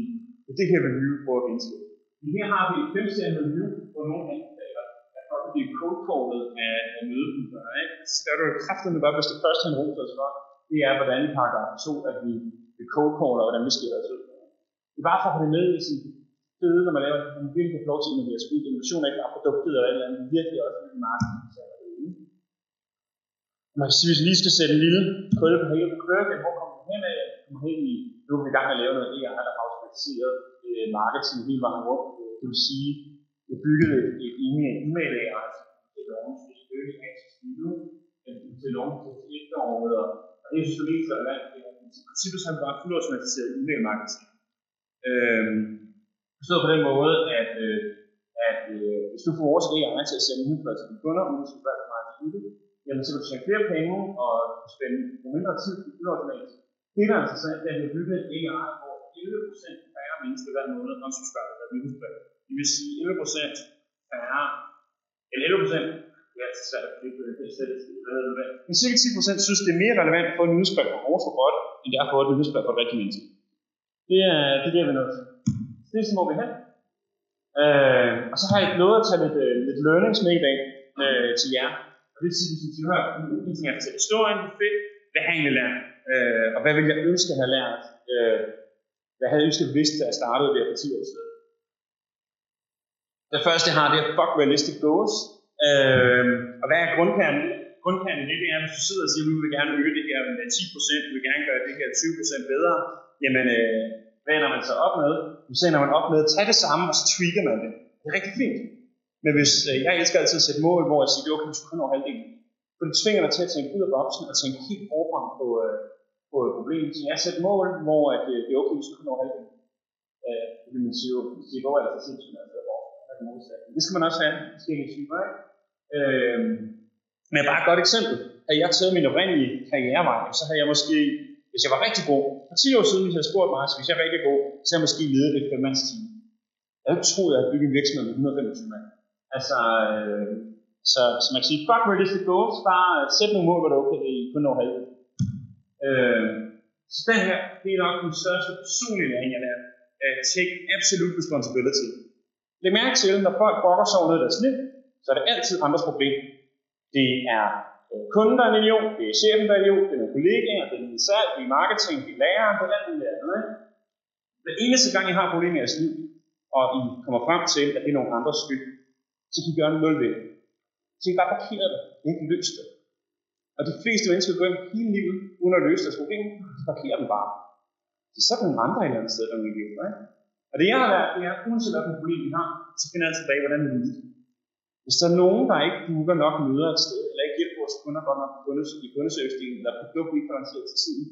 det her review, vi prøver at indstille. Men her har vi et femstjernet review på nogle anbefalinger, at folk kan bliver codekortet af, af mødebudere. Så der er du kraftigt med godt, hvis det første han roser os for, det er, hvordan paragraf 2, at vi, vi codekorter, og hvordan vi skiller os ud. Det er bare for at have det med i sin fede, når man laver en virkelig få lov til at innovere skud. Innovation er ikke bare produktet eller et eller andet, virkelig også en marked. Man kan sige, hvis vi lige skal sætte en lille krølle på hele krøkken, hvor kommer vi hen af? Vi kommer hen i, nu er vi i gang med at lave noget AI, der har automatiseret øh, marketing hele vejen rundt. Det vil sige, vi har bygget et, e-mail AI, altså det er launch, det er bygget af til Lovens til launch efteråret, og det er jo så mest relevant. I princippet så har vi bare fuldautomatiseret e-mail marketing. Øhm, Forstået på den måde, at, øh, at øh, hvis du får vores AI til at sende nyheder til dine kunder, uden at skulle være meget i det, jamen så kan du tjene flere penge og spænde på mindre tid i fuldautomatisk. Det, der er interessant, det er, at vi har bygget AI, hvor 11% færre mennesker hver måned når unsubscriber der nyhedsbrev. Det vil sige 11% færre, eller 11% Ja, det er svært at klikke det, Men cirka 10% synes, det er mere relevant at få en nyhedsbrev fra over for bot, end det er at få et nyhedsbrev fra et rigtigt menneske. Det er det, er det vi nødt til. Det er sådan, hvor vi hen. Øh, og så har jeg lovet at tage lidt, øh, lidt learnings med i dag øh, til jer. Og det vil sige, hvis I hører en ting er at fortælle historien, fedt, hvad har jeg egentlig lært? Øh, og hvad ville jeg ønske at have lært? Øh, hvad havde jeg ønsket at vidste, da jeg startede der for 10 år siden? Det første, jeg har, det er fuck realistic goals. Øh, og hvad er grundkernen? Grundkernen det, det er, hvis du sidder og siger, at vi vil gerne øge det her med 10%, vi vil gerne gøre det her 20% bedre, jamen øh, hvad ender man så op med? Så ender man op med at tage det samme, og så tweaker man det. Det er rigtig fint. Men hvis, øh, jeg elsker altid at sætte mål, hvor jeg siger, okay, du skal kun over halvdelen. For det tvinger dig til at tænke ud af boksen og tænke helt forfra på, øh, på problemet. Så jeg sætter mål, hvor at, øh, det er okay, du skal kun over halvdelen. Øh, det vil man sige, at det går altså sindssygt, altså, hvor det skal man også have forskellige typer ikke? Øh, men bare et godt eksempel. Havde jeg taget min oprindelige karrierevej, så havde jeg måske hvis jeg var rigtig god, for 10 år siden, hvis jeg havde spurgt mig, så hvis jeg var rigtig god, så havde jeg måske ledet et femmandsteam. Jeg havde ikke troet, at jeg havde bygget en virksomhed med 125 mand. Altså, øh, så, så man kan sige, fuck realistic goals, bare øh, sæt nogle mål, hvor det okay, kun når halvdelen. Øh, så den her, det er nok den største personlige læring, jeg lærer. Uh, øh, take absolute responsibility. Læg mærke til, når folk brokker sig over noget i deres liv, så er det altid andres problem. Det er øh, kunden, der er en idiot, det er chefen, der er en idiot, det er nogle kollegaer, det er en salg, det er marketing, det er læreren, det er alt muligt andet. Hver eneste gang, I har problemer i jeres liv, og I kommer frem til, at det er nogle andres skyld, så kan I gøre nul ved det. Så I bare parkerer det, ikke løse det. Og de fleste mennesker går hele livet, uden at løse deres problemer, de parkerer dem bare. Så er sådan nogle andre et eller andet sted, der er liv, ikke? Og det jeg har lært, det er, uanset hvilken problem vi har, så finder jeg tilbage, hvordan vi det. Hvis der er nogen, der ikke booker nok møder et sted, eller ikke hjælper vores kunder godt nok i kundeservice eller produkt ikke balanceret til tiden,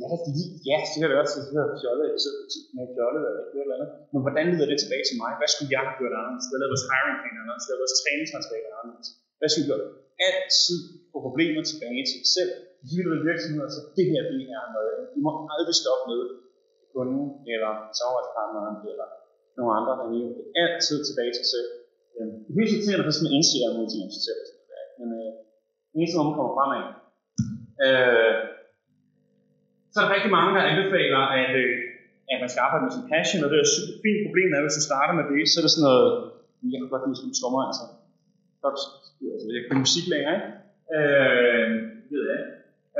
ja, det er lige, ja, det kan det også, det har fjollet, jeg sidder med fjollet eller noget eller andet. Men hvordan leder det tilbage til mig? Hvad skulle jeg have gjort anderledes? Hvad lavede vores hiring plan anderledes? Hvad lavede vores træningsmateriale anderledes? Hvad skulle vi gøre? Altid få problemer tilbage til sig selv. Hele virksomheder, så det her, det er noget. I må aldrig stoppe med kunden, eller samarbejdspartneren, eller nogle andre, der er altid tilbage til sig selv. Øhm, det er irriterende, hvis man indser mod sig selv. Men øh, den eneste måde, man kommer fremad. Øh, så er der rigtig mange, der anbefaler, at, øh, at man skal arbejde med sin passion, og det er et super fint problem, at hvis du starter med det, så er det sådan noget Jeg kan godt lide som spille trommer, altså. Godt, altså, jeg kan musik længere, ikke? Øh, det ved jeg.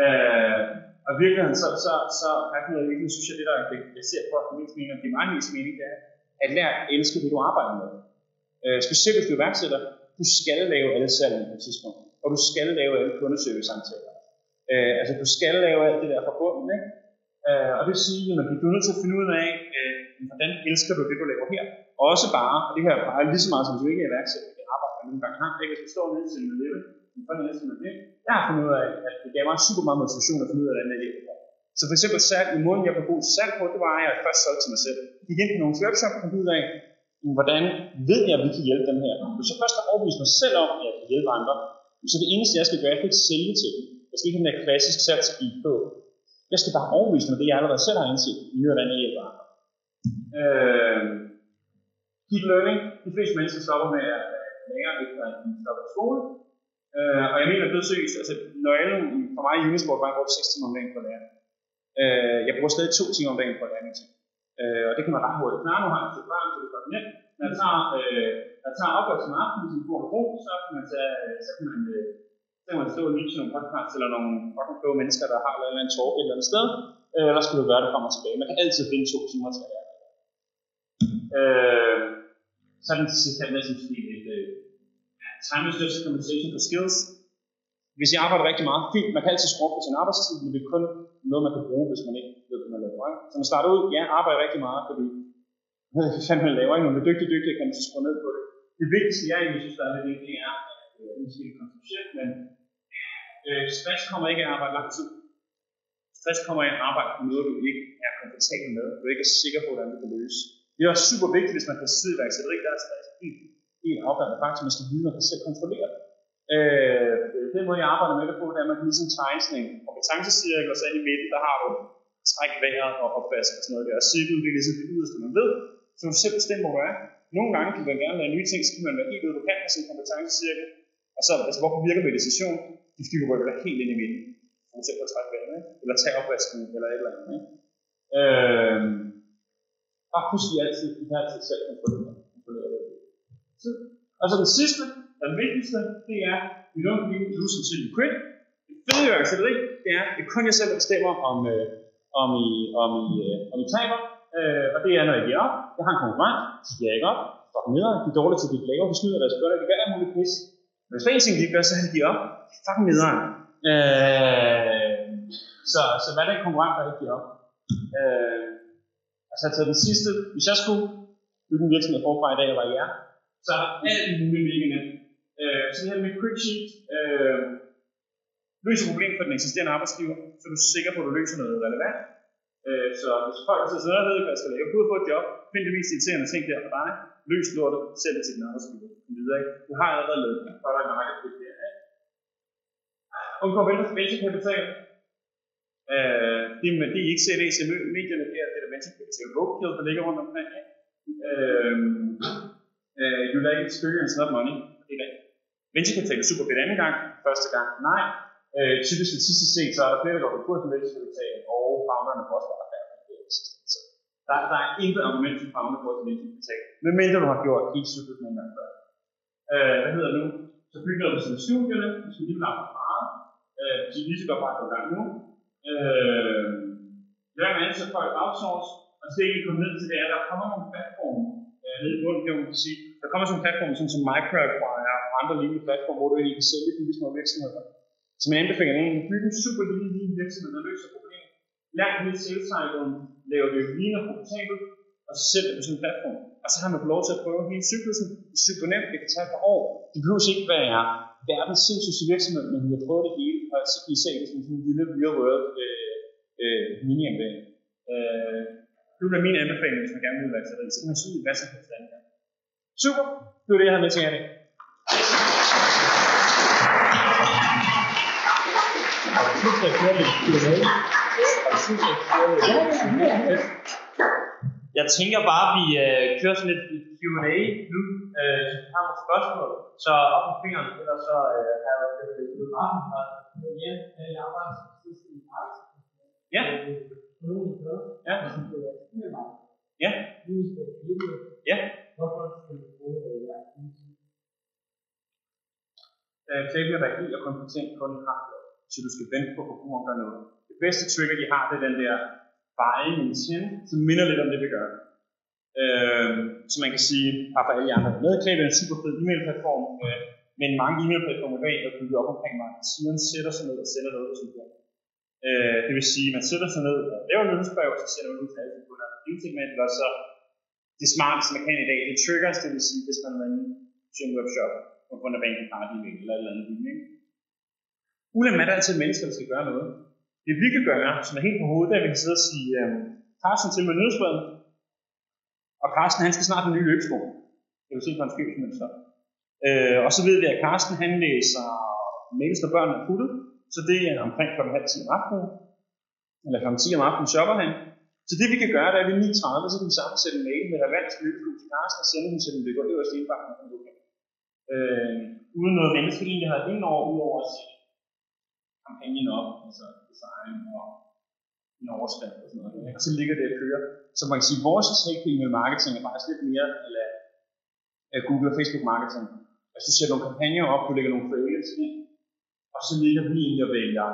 Øh, og i virkeligheden, så, så, så er synes jeg, det der, jeg ser for mest mening, og det er meget mest mening, det er, at lære at elske det, du arbejder med. Øh, specielt hvis du er iværksætter, du skal lave alle salg på et tidspunkt, og du skal lave alle kundeservice-samtaler. Øh, altså, du skal lave alt det der forbundet, ikke? Øh, og det vil sige, at du er nødt til at finde ud af, øh, hvordan elsker du det, du laver her. Og også bare, og det her bare lige så meget, som du ikke er iværksætter, det arbejder man nogle gange har. Ikke? Hvis du står nede til en lille, for den næste det. Jeg har fundet ud af, at det gav mig super meget motivation at finde ud af, hvordan jeg hjælper. Så for eksempel salg, i måden jeg var god til salg på, det var, at jeg først solgte til mig selv. Gik ind på nogle webshop og fandt ud af, hvordan ved jeg, at vi kan hjælpe dem her. Hvis jeg først har overbevist mig selv om, at jeg kan hjælpe andre, så det eneste, jeg skal gøre, er at sælge til dem. Jeg skal ikke have den der klassisk salgsskib på. Jeg skal bare overbevise mig det, jeg allerede selv har indset, i hvordan jeg hjælper andre. Øh, deep learning. De fleste mennesker stopper med at lære efter en stopper skole. Øh, og jeg mener det seriøst, altså nøglen for mig i Unisport var, at jeg brugte 6 timer om dagen på at lære. Øh, jeg bruger stadig 2 timer om dagen på at lære ting. Øh, og det kan man ret hurtigt klare. Nu har jeg et barn, så det er godt nemt. Når jeg tager, øh, jeg tager opvask om aftenen, som får ro, så kan man tage, øh, så kan man, øh, så kan man stå og lytte til nogle podcasts, eller nogle fucking kloge mennesker, der har eller en talk et eller andet sted. Øh, eller skal du gøre det frem og tilbage. Man kan altid finde to timer til at lære. Øh, så er den sidste, sidst her med, som et time research conversation for skills. Hvis jeg arbejder rigtig meget, fint, man kan altid skrue på sin arbejdstid, men det er kun noget, man kan bruge, hvis man ikke ved, hvad man laver. Ikke? Så man starter ud, ja, arbejder rigtig meget, fordi hvad fanden man laver, ikke? når man er dygtig, dygtig, kan man så skrue ned på det. Det vigtigste, jeg egentlig synes, der er det, det er, at øh, det er måske kontroversielt, men øh, stress kommer ikke af at arbejde lang tid. Stress kommer af at arbejde på noget, du ikke er komfortabel med, du ikke er sikker på, hvordan du kan løse. Det er også super vigtigt, hvis man kan sidde i værksætteri, der er stress helt helt afgørende faktor, man skal vide, man kan selv kontrollere det. Øh, den måde, jeg arbejder med det på, det er, at man kan ligesom tegne sådan en kompetencecirkel, og så ind i midten, der har du træk vejret og opvask og sådan noget der. Og cirklen, det er ligesom det yderste, man ved. Så du selv bestemmer, hvor du er. Nogle gange kan man gerne lære nye ting, så kan man være helt ude, du kan med sin kompetencecirkel. Og så, altså, hvorfor virker meditation? skal du rykker dig helt ind i midten. For eksempel at trække vejret, ikke? eller tage opvasken, eller et eller andet. Ikke? Øh, bare husk, at I altid, I altid selv kontrolleret kontrollere det tid. Og så den sidste, den vigtigste, det er, we don't need to lose until you quit. Det fede i det er, det er kun jeg selv, der bestemmer, om, øh, om, I, om, I, øh, om I taber. Øh, og det er, når jeg giver op. Jeg har en konkurrent, så giver jeg ikke op. Fuck nederen, de er dårlige til at blive laver, de snyder deres bønder, de gør alt muligt pis. Men hvis der er en ting, de gør, så han de op. Fuck nederen. Øh, så, så hvad er det en konkurrent, der ikke giver op? Øh, altså til den sidste, hvis jeg skulle bygge en virksomhed forfra i dag, var jeg så er der alt muligt nemt. Øh, så det her med quick sheet øh, løser problemet for den eksisterende arbejdsgiver, så er du sikker på, at du løser noget relevant. Øh, så hvis folk så sidder og ved, hvad jeg skal lave, at få et job, find det mest irriterende ting der for dig, løs lortet, sælg det til din arbejdsgiver. Videre, ikke? Du har allerede lavet det, så er der en marked det der. Undgå venture capital. Øh, det, det I ikke i medierne, det er det der venture capital roadkill, der ligger rundt omkring. Ikke? Øh, Uh, you like experience, not money. Det er Venture kapital er super fedt anden gang, første gang nej. Uh, typisk det sidste set, så er der flere, der går på kurs med venture kapital, og founderne får også bare færre Så der, der er intet argument for founder på til venture kapital, medmindre du har gjort helt super en gang før. Uh, hvad hedder det nu? Så bygger du sådan studierne, hvis du lige vil arbejde meget. Øh, Uh, så lige så godt bare gå i gang nu. Uh, Lad mig ansætte folk outsource, og så det, vi kommer ned til, det er, at der kommer nogle fat nede i bunden, kan man sige. Der kommer sådan en platform som, som Microacquire og andre lignende platforme, hvor du egentlig kan sælge de små virksomheder. Så man anbefaler en bygge en super lille lille virksomhed, der løser problemet. Lær hele sales cycle, laver det lige og profitabelt, og så sætter det på sådan en platform. Og så har man lov til at prøve hele cyklusen. Det er super nemt, det kan tage et par år. Det behøver ikke være verdens sindssyge virksomhed, men vi har prøvet det hele, og så kan I se det som sådan en lille real world øh, øh, mini øh, det vil være min anbefaling, hvis man gerne vil til Så kan man sige, hvad som helst andet. Super. Det var det, jeg havde med til jer i dag. Jeg tænker bare, at vi øh, kører sådan lidt Q&A nu, øh, så vi har nogle spørgsmål. Så op på fingeren, eller så øh, har jeg det lidt meget. Ja, jeg arbejder Ja. Ja. Ja. Ja. øh, Klaviyo reagerer kun på ting, kunden har gjort. Så du skal vente på, at forbrugeren gør noget. Det bedste trigger, de har, det er den der buying intent, som minder lidt om det, vi gør. Øh, så man kan sige, bare for alle jer andre, med er en super fed e-mail-platform, øh, men mange e-mail-platformer i dag er bygget op omkring markedsiden, sætter sig ned og sender noget, som bliver. Øh, det vil sige, at man sætter sig ned og laver en nyhedsbrev, og så sender man ud til alle kunder. Ingenting med og så det smarteste, man kan i dag, det triggers, det vil sige, hvis man er til en webshop, og grund af banken har de eller et eller andet lignende. Ulempen er der altid mennesker, der skal gøre noget. Det vi kan gøre, som er helt på hovedet, er, at vi kan sidde og sige, øh, Carsten til med nyhedsbrevet, og Carsten han skal snart en ny løbesko. Det vil sige på en skibsmønster. Øh, og så ved vi, at Carsten han læser mails, der børn er puttet, så det er omkring kl. halv 10 om aftenen, eller kl. 10 om aftenen shopper han. Så det vi kan gøre, det er, at vi 9.30, så kan vi sammensætte en mail med relevant løbesko til Karsten og sende den til den løber øverst i indbakken. Øh, uden noget menneske egentlig har ind over, udover at sætte kampagnen op, altså design og en overskrift og sådan noget. Og så ligger det at køre. Så man kan sige, at vores take med marketing er faktisk lidt mere eller Google og Facebook marketing. Altså du sætter nogle kampagner op, du lægger nogle creatives ind, og så ligger vi egentlig og vælger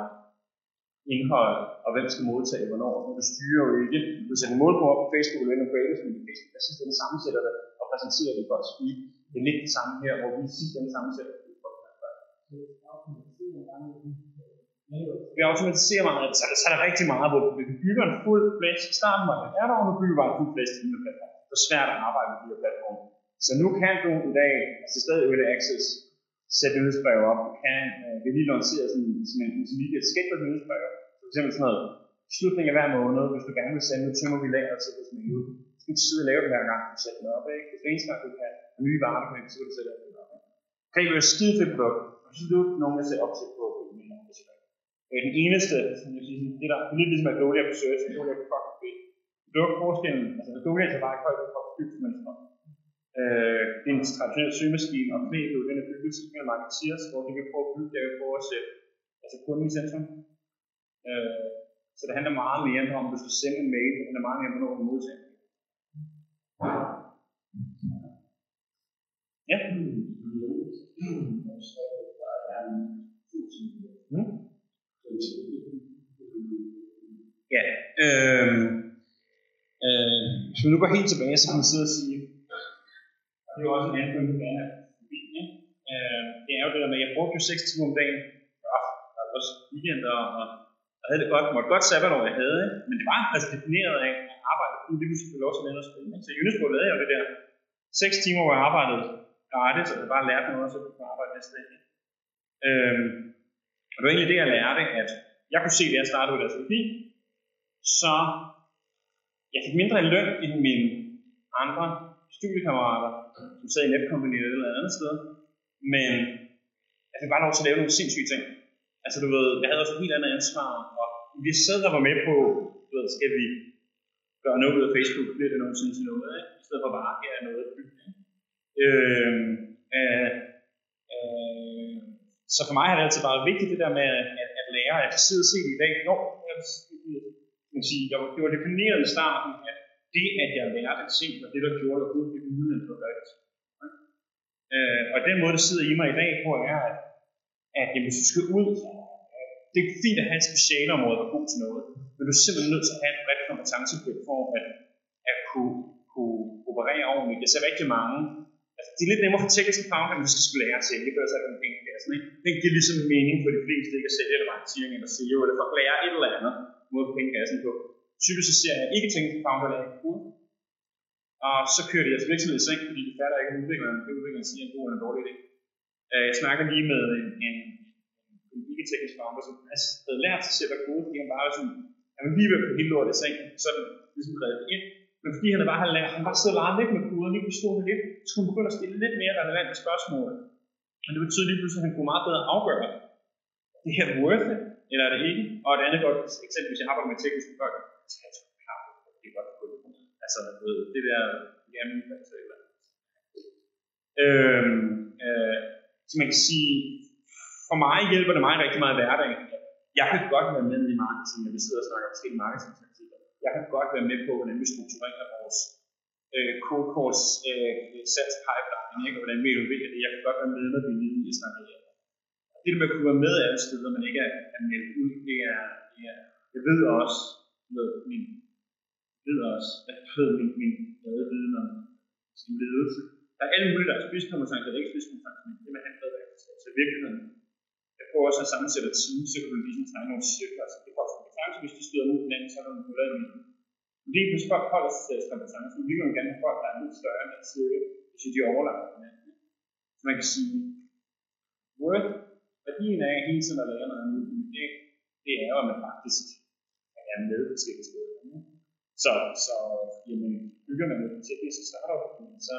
indhold, og hvem skal modtage hvornår. Men du styrer jo ikke. Du sætter en målgruppe op på Facebook eller på creatives, men Facebook er sidst den sammensætter det og præsenterer det godt os. Det er lidt det samme her, hvor vi sidst den sammensætter det. Vi automatiserer meget, så, så er der rigtig meget, hvor vi bygger en fuld plads. I starten var det er der, og nu bygger vi bare en fuld flæs til den platform. Det er svært at arbejde med de her platforme. Så nu kan du i dag, altså stadig early access, sætte nyhedsbrev op. Du kan, øh, vi lige lancere sådan, sådan en intermediate scheduled nyhedsbrev. For eksempel sådan noget, slutning af hver måned, hvis du gerne vil sende, nu tømmer vi lager til det sådan ud. Så skal du sidde og lave det hver gang, du sætter det op, ikke? Det eneste gang, du kan have nye varer, du kan så kan du sætte det op. Okay, det være et skide fedt produkt, og så er nogen, der ser op til på øh, den eneste, som jeg siger, det der er lidt ligesom Adolia på search, Adolia på fucking fedt. Det var forskellen, altså Adolia er bare ikke højt for bygningsmønstre. Øh, en traditionel søgemaskine, og knæet den er bygget til med marketeers, hvor de kan prøve at bygge, der vil at sætte altså kunden i centrum. Øh, så det handler meget mere om, hvis du sender en mail, det handler meget mere om, hvornår du modtager. Ja. Mm. Ja, øh, øh, hvis vi nu går helt tilbage, så kan man sidde og sige, det er jo også en anden pointe, der er øh, det er jo det der med, at jeg brugte jo 6 timer om dagen, ja, der var også weekender, og jeg havde det godt, måtte godt sabbatår, jeg havde, ikke? men det var altså defineret af at arbejde, fordi det kunne selvfølgelig også lave noget spændende. Så i Unesco lavede jeg jo det der 6 timer, hvor jeg arbejdede gratis, og jeg bare lærte noget, så jeg kunne arbejde næste dag. Øh, og det var egentlig det, jeg lærte, at jeg kunne se, da jeg startede ud af SLP, så jeg fik mindre løn end mine andre studiekammerater, som sidder i Netcompany eller et eller andet sted, men jeg fik bare lov til at lave nogle sindssyge ting. Altså du ved, jeg havde også et helt andet ansvar, og vi sad der var med på, du ved, skal vi gøre noget ud af Facebook, bliver det nogensinde til noget, ikke? i stedet for bare at gøre noget bygning. Øh, øh, øh, så for mig har det altid været vigtigt det der med at, at lære, at jeg kan sidde og se det i dag. Jo, jeg kan sige, jeg var, det var defineret i starten, at det, at jeg lærte ting, var det, der gjorde, at jeg blev blive muligheden for rigtigt. Øh, og den måde, der sidder i mig i dag på, er, at, at jamen, hvis du skal ud, det er fint at have et specialområde, der er god til noget, men du er simpelthen nødt til at have et bredt kompetenceblik for at, at kunne, kunne operere ordentligt. Jeg ser rigtig mange, altså det er lidt nemmere for tekniske fagmænd, hvis du skal lære at sælge, for så er det en kassen, ikke? Det giver ligesom mening for de fleste ikke at sælge eller marketing eller SEO, eller for at lære et eller andet måde på pengekassen på. Typisk så ser jeg ikke founder fagmænd lære kode, og så kører de altså deres virksomhed i seng, fordi de fatter ikke, at udvikleren, det udvikleren siger, en god eller en dårlig idé. Øh, jeg snakker lige med en, en, en ikke-teknisk founder, som havde lært sig selv at kode, fordi han bare var sådan, han var lige ved at få hele lortet i seng, så er ligesom reddet ind. Men fordi han bare havde lært, han bare sidder og lidt med koden, lige forstod det lidt, så kunne han begynde at stille lidt mere relevante spørgsmål. Men det betyder lige pludselig, at han kunne meget bedre afgøre, det her worth it, eller er det ikke? Og et andet godt eksempel, hvis jeg arbejder med tekniske folk, så jeg klar på, det er godt på Altså, ved, det der gerne altså, eller øhm, øh, Så man kan sige, for mig hjælper det mig rigtig meget i hverdagen. Jeg kan godt være med i marketing, når vi sidder og snakker om forskellige marketingtaktikker. Jeg kan godt være med på, hvordan vi strukturerer vores øh, code øh, sats pipeline, ikke? og hvordan vi innoverer det. Jeg kan godt være med, når vi er nede i at snakke det der med at kunne være med alle steder, men ikke er, er meldt ud, det er, det er, jeg ved også, med min, ved også, at jeg ved min, min brede viden om sin ledelse. Der er alle mulige, der er spidskompetence, der er ikke spidskompetence, men det med han ved, så i virkeligheden, jeg prøver også at sammensætte et team, så kan du ligesom tegne nogle cirkler, så altså, det får kompetence, hvis de støder mod hinanden, så er der nogle huller i midten. Fordi hvis folk holder sig til deres kompetence, så vil man gerne have folk, der er lidt større end cirkel, hvis de overlapper hinanden. Så man kan sige, Word, værdien af hele tiden at lære noget nyt, men det, det er jo, at man faktisk er være med forskellige steder. Så, så jamen, bygger man noget teknisk, så starter så,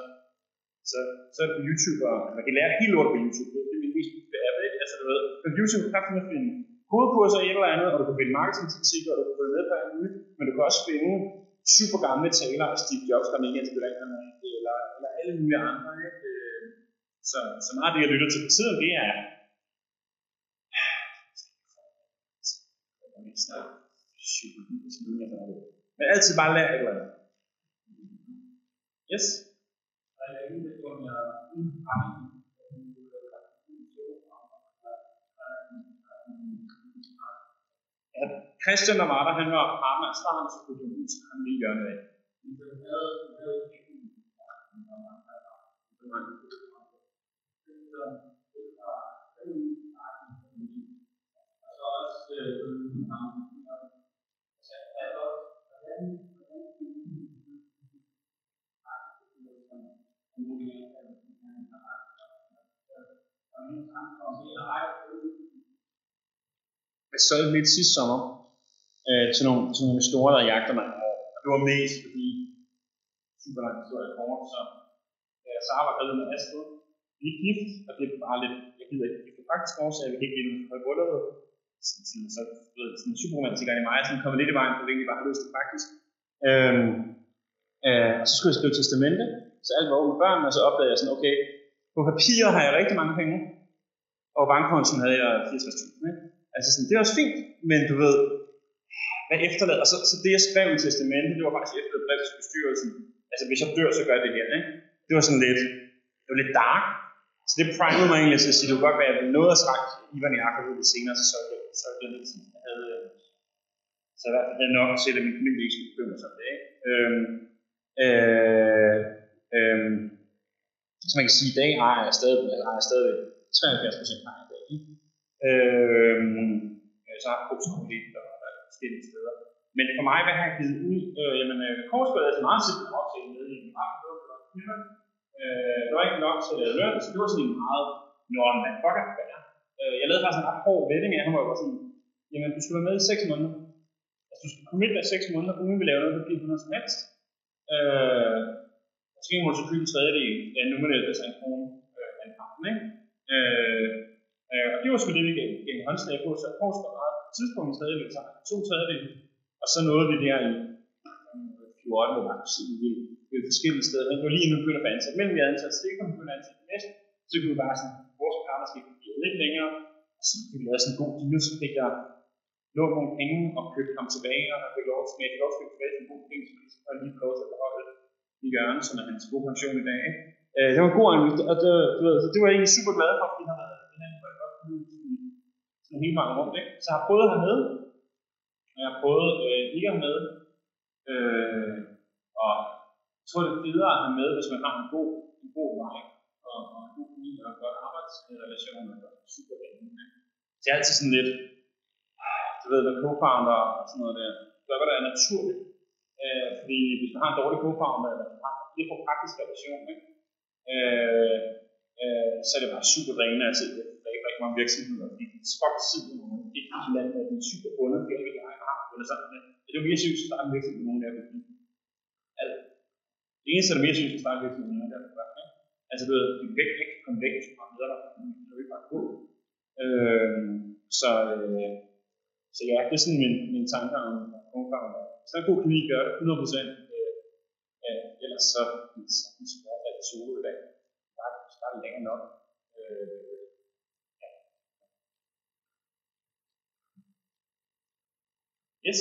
så, så er YouTuber, på YouTube, man kan lære helt lort på YouTube. Det, det er min mest vigtige app, ikke? Altså, du ved, på YouTube kan du finde hovedkurser i et eller andet, og du kan finde marketingteknikker, og du kan følge med på alt muligt, men du kan også finde super gamle taler af Steve Jobs, der er mega inspirerende, eller, eller alle mulige andre. Ikke? Så, så meget af det, jeg lytter til på tiden, det er men altid bare lære et eller andet. Yes? Ja, Christian, der var der, han var partner af starten, så kunne han huske, han lige det af. Jeg solgte lidt sidste sommer øh, til, nogle, til nogle store, der jagter mig. Og det var mest fordi, super lang historie kort, så øh, Sara var gravid med Astrid. Vi er gift, og det er bare lidt, jeg gider ikke det er faktisk årsager, jeg kan ikke lide noget sådan, Så, så, så, så, sådan superromantikeren i mig, sådan kommer lidt i vejen, for hvilken egentlig bare har lyst til faktisk. Øhm, øh, og så skulle jeg skrive testamente, så alt var over med børn, og så opdagede jeg sådan, okay, på papir har jeg rigtig mange penge, og bankkontoen havde jeg 64.000. Ikke? Altså sådan, det er også fint, men du ved, hvad efterlader, og så, så det jeg skrev i testamentet, det var faktisk efterladet brev til bestyrelsen. Altså hvis jeg dør, så gør jeg det her. Ikke? Det var sådan lidt, det var lidt dark. Så det primede mig egentlig til at sige, det kunne godt være, at jeg noget at sagt Ivan Jakob ud lidt senere, så så det, så det lidt sådan, jeg havde, øh, så i hvert fald havde nok set, at min familie ikke skulle bekymre sig om det. Ikke? Øhm, øh, øhm, så man kan sige, at i dag har jeg stadig, eller har jeg stadig 73 procent har jeg i dag. Øhm, øh, så har jeg brugt lidt og forskellige steder. Men for mig, hvad har jeg givet ud? Øh, jamen, øh, korsbladet er så meget simpelt at aftale med i en ret øh, det var ikke nok til at løn, så det var sådan en meget, når man fucker, hvad. Øh, jeg lavede faktisk en ret hård vending af ham, hvor jeg var sådan, jamen, du skal være med i 6 måneder. Altså, du skal komme med i 6 måneder, uden vi laver noget, der bliver noget som helst. Øh, og så kan man så købe en tredjedel af nominelt af en krone øh, af en ikke? Øh, øh, og det var sgu det, vi gav, gav en håndslag på, så jeg prøvede meget på tidspunkt en tredjedel, så to tredjedel, og så nåede vi der i 14, hvor man kunne se, det, det er forskellige steder. Men det lige nu begynder at få ansat, men vi havde ansat stikker, vi begyndte at ansætte næste, så kunne vi bare sådan, vores partnerskab bliver lidt længere, og så kunne vi lave sådan en god deal, så fik jeg lånt nogle penge og købte ham tilbage, og han fik lov til, at jeg fik lov til tilbage til en god penge, så vi så lige lov til at beholde i hjørnet, som er hans gode pension i dag. Ikke? Øh, det var en god anvist, og det, du ved, så det var jeg egentlig super glad for, fordi han havde hinanden på et godt liv, sådan hele mange rundt. Ikke? Så jeg har prøvet hernede, og jeg har prøvet øh, ikke med, øh, og jeg tror, det er federe at have med, hvis man har en god, en god vej, og, og en god familie, og en godt arbejdsrelation, og super venner. Det er altid sådan lidt, ah, du ved, med co-founder og sådan noget der, så er det naturligt, Øh, fordi hvis man har en dårlig co-founder, eller man har det for praktisk relation, ikke? Øh, øh, så er det bare super drænende at se det. Der er ikke rigtig mange virksomheder, fordi de fuck siden nogle det er ikke landet, og de er super bundet, det fordi alle har har bundet sammen med. Det er jo mere sygt at starte en virksomhed med nogen der, fordi Altså, Det eneste, der er mere sygt at starte en virksomhed med nogen der, er Altså, du ved, du kan ikke komme væk, hvis du har medarbejdere, du kan ikke bare gå. Øh, så, øh, så ja, det er sådan min, min tanker om co-founder. Så er en god kemi gør det 100 procent. Øh, øh, ellers så vil jeg så er det solo i dag. Bare, bare længere nok. Øh, ja. Yes.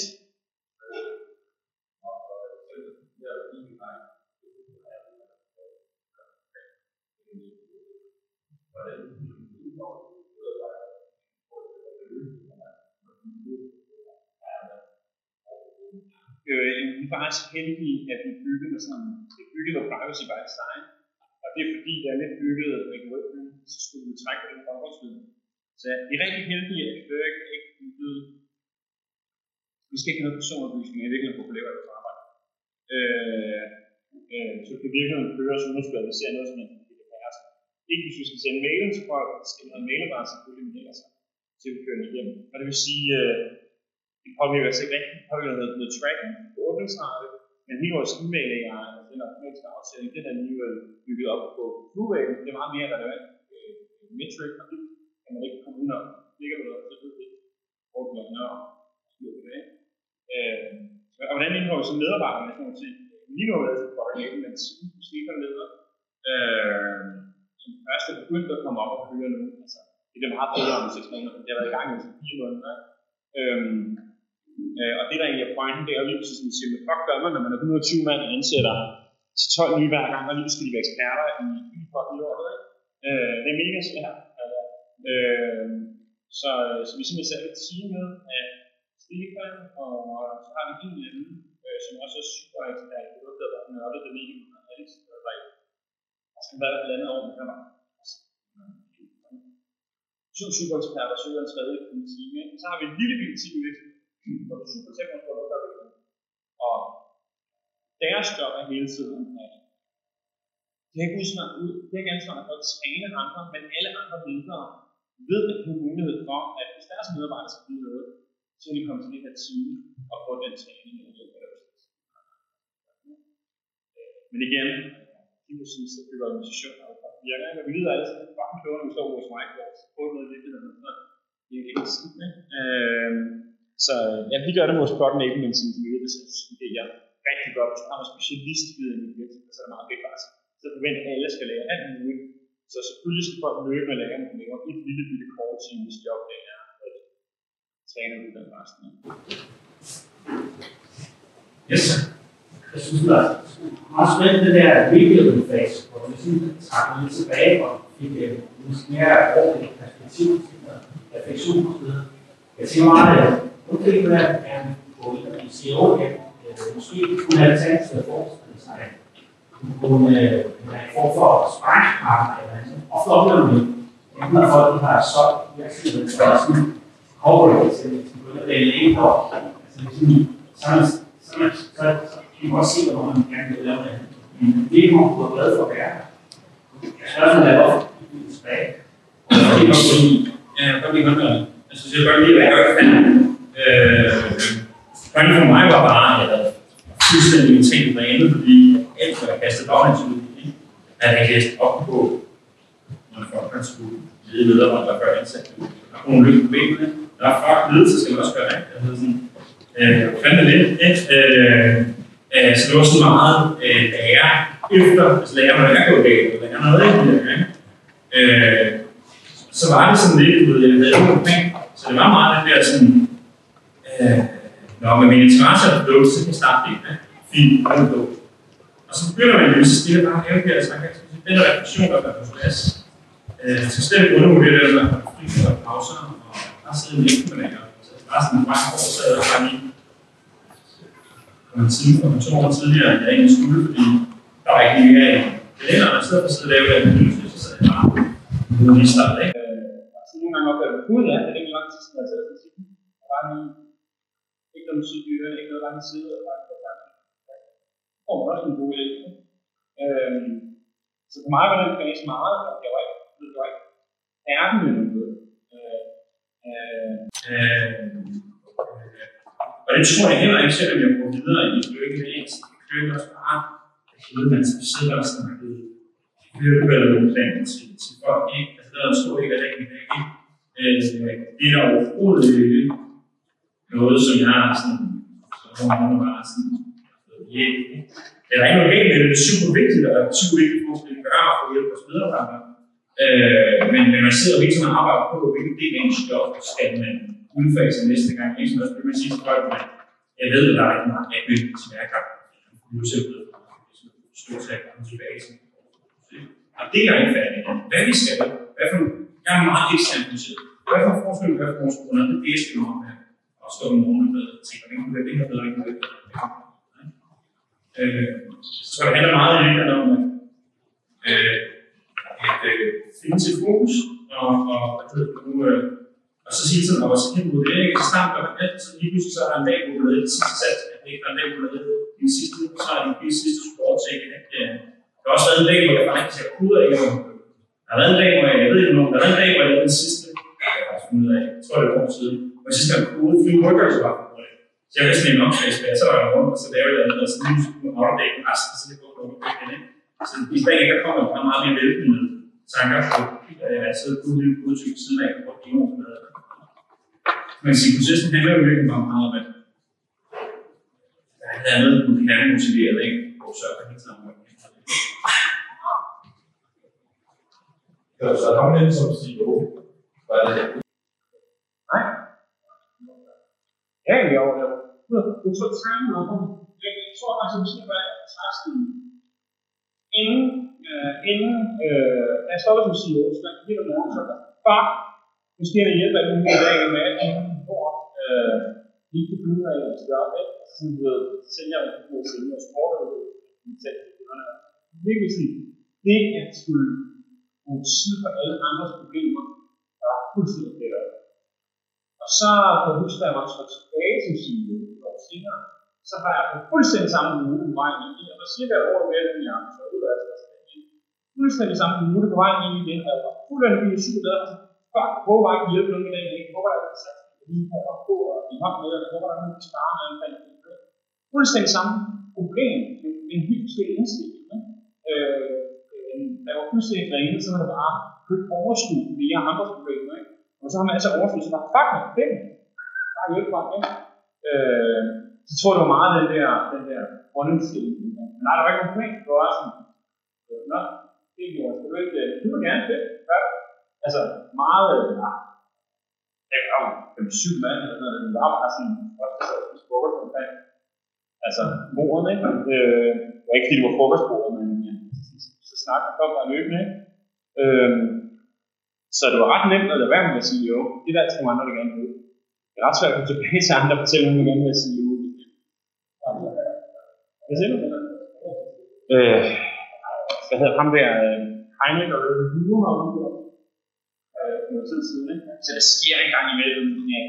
Øh, vi er faktisk heldige, at vi byggede med sådan, et bygget på privacy by design, og det er fordi, der er lidt bygget Rick så skulle vi trække på den baggrundslyd. Så vi er rigtig heldige, at vi ikke byggede, vi skal ikke have noget personoplysning, jeg er virkelig populær på arbejde. Øh, øh, så kan virkelig køre, så nu skal vi se noget, som er ikke hvis vi skal sende mailen til folk, der skal vi have mailadresse selvfølgelig med sig til vi kører igennem. Og det vil sige, øh, det påvirker sig ikke rigtig, det påvirker noget, noget tracking på åbningsrate, men hele vores e-mail AI, den automatiske afsætning, den er alligevel øh, bygget op på Blu-ray, det er meget mere relevant øh, metric, og det kan man ikke komme udenom. Ligger du der, så ved vi, hvor du er nørre, styr på det. Øh, og hvordan indgår vi så medarbejderne sådan nogle ting? Lige nu er det altså for at men skifter leder, øh, de første begyndte at komme op og køre nu. Altså, det er meget bedre om 6 måneder, det har været i gang i 4 måneder. Øhm, øh, og det der egentlig er pointen, det er jo lige præcis, som siger, hvad gør man, når man er 120 mand og ansætter til 12 nye hver gang, og lige skal de være eksperter i e-pop i år, Øh, det er mega svært. Altså, øhm, øh, så, så vi simpelthen sætter et team med af Stefan, og så har vi en anden, øh, som også er super ekspert i det, der er nørdet det medium, og Alex, der var i han var et andet år, men han var to supereksperter søger en tredje i en time. Så har vi en lille bitte time lidt, hvor du super tænker på, hvad der er Og deres job er hele tiden, at det er ikke udsvar, det er ikke ansvar for at træne andre, men alle andre ledere ved, at de har mulighed for, at hvis deres medarbejdere skal blive noget, så kan de komme til det her time og få den træning, øh, Men igen, de vil synes, at det er organisationer, der virker, og vi lyder alle sammen fucking klogere, når vi står hos whiteboards, på noget af det, der det er ikke skidt, øh, så ja, vi gør det med vores product enablement, som vi ved, så er rigtig godt. Hvis Så har man specialist i en virksomhed, så er det meget fedt bare. Så forventer at alle skal lære alt muligt. Så selvfølgelig skal folk løbe med lære, men lave et lille bitte kort team, hvis job det er at træne ud den resten. Yes. Jeg synes, det er meget spændende, det der rebuilding-fase, hvor vi ligesom sådan trækker lidt tilbage og fik øh, et mere ordentligt perspektiv til refleksion og så videre. Jeg tænker meget, at okay, det er gerne gå ind og sige, okay, måske kunne have tænkt sig at forestille sig, at hun øh, en form for sparringspartner eller andet. Ofte oplever vi, enten når folk har solgt virksomheden, så er sådan corporate til, som begynder at lægge læge op. Altså ligesom, så er man, så er man, så, så vi må også se, hvor man gerne vil lave det. Men det må ikke, man kunne glad for at være. Spørgsmålet er, hvorfor vi er tilbage. Og det er nok Ja, jeg kan godt lide håndværket. Jeg synes, jeg godt lide, hvad jeg gør kan. Øh, pointen for mig var bare, at jeg havde fuldstændig min ting på andet, fordi alt, hvad jeg kastede baglæns ud i, at jeg læst op på, når folk kan skulle lede medarbejdere før ansat. Der er nogle lykke på benene. Der er fuck ledelse, skal man også gøre, ikke? Jeg havde sådan, øh, fandt det lidt. Øh, øh, så det var sådan meget øh, lære efter, altså lære, når jeg går galt, eller lære noget, ikke? Øh, så var det sådan lidt, du ved, jeg havde nogle ting, Så det var meget det der sådan, øh, når man min interesse er blevet, så kan jeg starte det, ja. fint, hvad er Og så begynder man jo så stille bare at lave det her, så man kan den der refleksion, der er på plads. Øh, så skal slet ikke undervurdere det, der er fri for pauser, og bare sidde med ikke med længere. Det bare sådan en mange år, så bare lige for en time, for to år tidligere, jeg egentlig skulle, fordi der var ikke lige af kalenderen, og i stedet for at sidde og lave det, så sad jeg bare nu lige startet, ikke? Så nogle gange opdager du, gud ja, det er ikke lang tid siden, jeg har taget. Bare lige, ikke noget musik i ørerne, ikke noget side, og bare det det også en god idé. Øhm, så for mig var den fase meget, at jeg var ikke, jeg var ikke ærken med noget. Øh, øh, Øh, og det tror jeg heller ikke, selvom jeg går videre i lykke med ens. Det er også bare, at hele man skal sidde og snakke hørevalgplanen til, til folk, ikke? Altså, der er en stor ikke af det, ikke? Det er der overhovedet ikke noget, som jeg har sådan, som nogen bare sådan, yeah. Det er ikke noget galt med det, er super vigtigt, og det er super vigtigt for, at vi gør for at hjælpe vores medarbejdere. Øh, men, men man sidder hele tiden og arbejder på, hvilken del af en stof skal man udfase næste gang. Ikke sådan noget, så man sige til folk, men jeg ved, at der er ikke meget admin, som jeg kan. Du er simpelthen stort set komme tilbage til. Og det er jeg ikke færdig med. Hvad vi skal, hvad for, jeg er meget ekstremt. Hvad for forskning gør for vores kunder, det er det, jeg om her. Og stå om morgenen med og tænke, hvordan kunne det her bedre, hvordan kunne det bedre. Så det handler meget i virkeligheden om at øh, at, finde sit fokus, og, og, hvad nu, og så siger sådan, og så kan du ikke? Så snart gør man alt, så lige pludselig så er der en dag, hvor du lavede det sidste sats, at det ikke er en dag, hvor du lavede i den sidste uge, så er det de sidste sport til, at øh, der har også været en dag, hvor jeg faktisk har kudet af, og der har været en dag, hvor jeg, jeg ved ikke, nogen. der har været en dag, hvor jeg lavede den sidste, jeg har fundet af, jeg tror det er år siden, og jeg gang der er kudet, fordi workers var det. Så jeg vidste, at min omslagsbær, så var jeg rundt, og så lavede jeg noget, og så nu skulle jeg holde dagen resten, så det går på igen, ikke? Så i dag, der kommer bare meget mere velkendende tanker på, at jeg sidder på en lille udtryk siden af, og det er med. Men sin processen handler jo virkelig bare meget om, at der er et andet, du kan motivere dig, ikke? Og tiden. Kan du så komme ind som CEO? Hvad er det? Nej. Ja, jo, jo. Du tror, tanken om, jeg tror faktisk, at måske var tasken inden, øh, inden øh, jeg stoppede som CEO, så jeg gik om morgenen, så bare, måske er det hjælp af den her dag med, at jeg øh, lige kunne finde ud af, at jeg skal gøre det, sådan du ved, sælger ikke på sælger og sport, og virkelig sådan, det at skulle bruge tid på alle andres problemer, der er fuldstændig bedre. Og så kan jeg huske, da jeg var trådt tilbage til CEO et år senere, så har jeg på fuldstændig samme uge på vej ind i det, og cirka et år mere, end jeg har taget ud af det. Fuldstændig samme uge på vej ind i det, og jeg var fuldstændig super glad. Fuck, hvor var ikke hjælpe nogen i dag, ikke? Hvor var jeg ikke sat lige her og på, og i hånd med, og hvor var der nogen, spare med omkring det. Fuldstændig samme problem, men en helt forskellig indstilling. Øh, da jeg var fuldstændig drænet, så var det bare købt overskud via andre problemer, ikke? Og så har man altså overskud, så bare, fuck, det er bare hjælpe mig, ikke? Øh, så tror jeg, det var meget den der, den der grundindstilling. Men nej, der var ikke nogen problem. Det var sådan, nå, det er gjort. Skal du ikke, du vil gerne det. Ja. Altså, meget, ja, jeg var jo syv mand eller noget, det var bare sådan, så frokost omkring. Altså, moren, ikke? Øh, det var ikke fordi, det var frokostbordet, men ja, så snakker kom bare løbende, ikke? Øh, så det var ret nemt at lade være med at sige jo. Det der skal man andre, der gerne vil. Det er ret svært at komme tilbage til andre og fortælle der gerne vil sige jo. Hvad siger du? Øh, hvad hedder ham der? Øh, Heinrich og Løbe. Øh, for noget tid siden, ikke? Så det sker en gang imellem, men,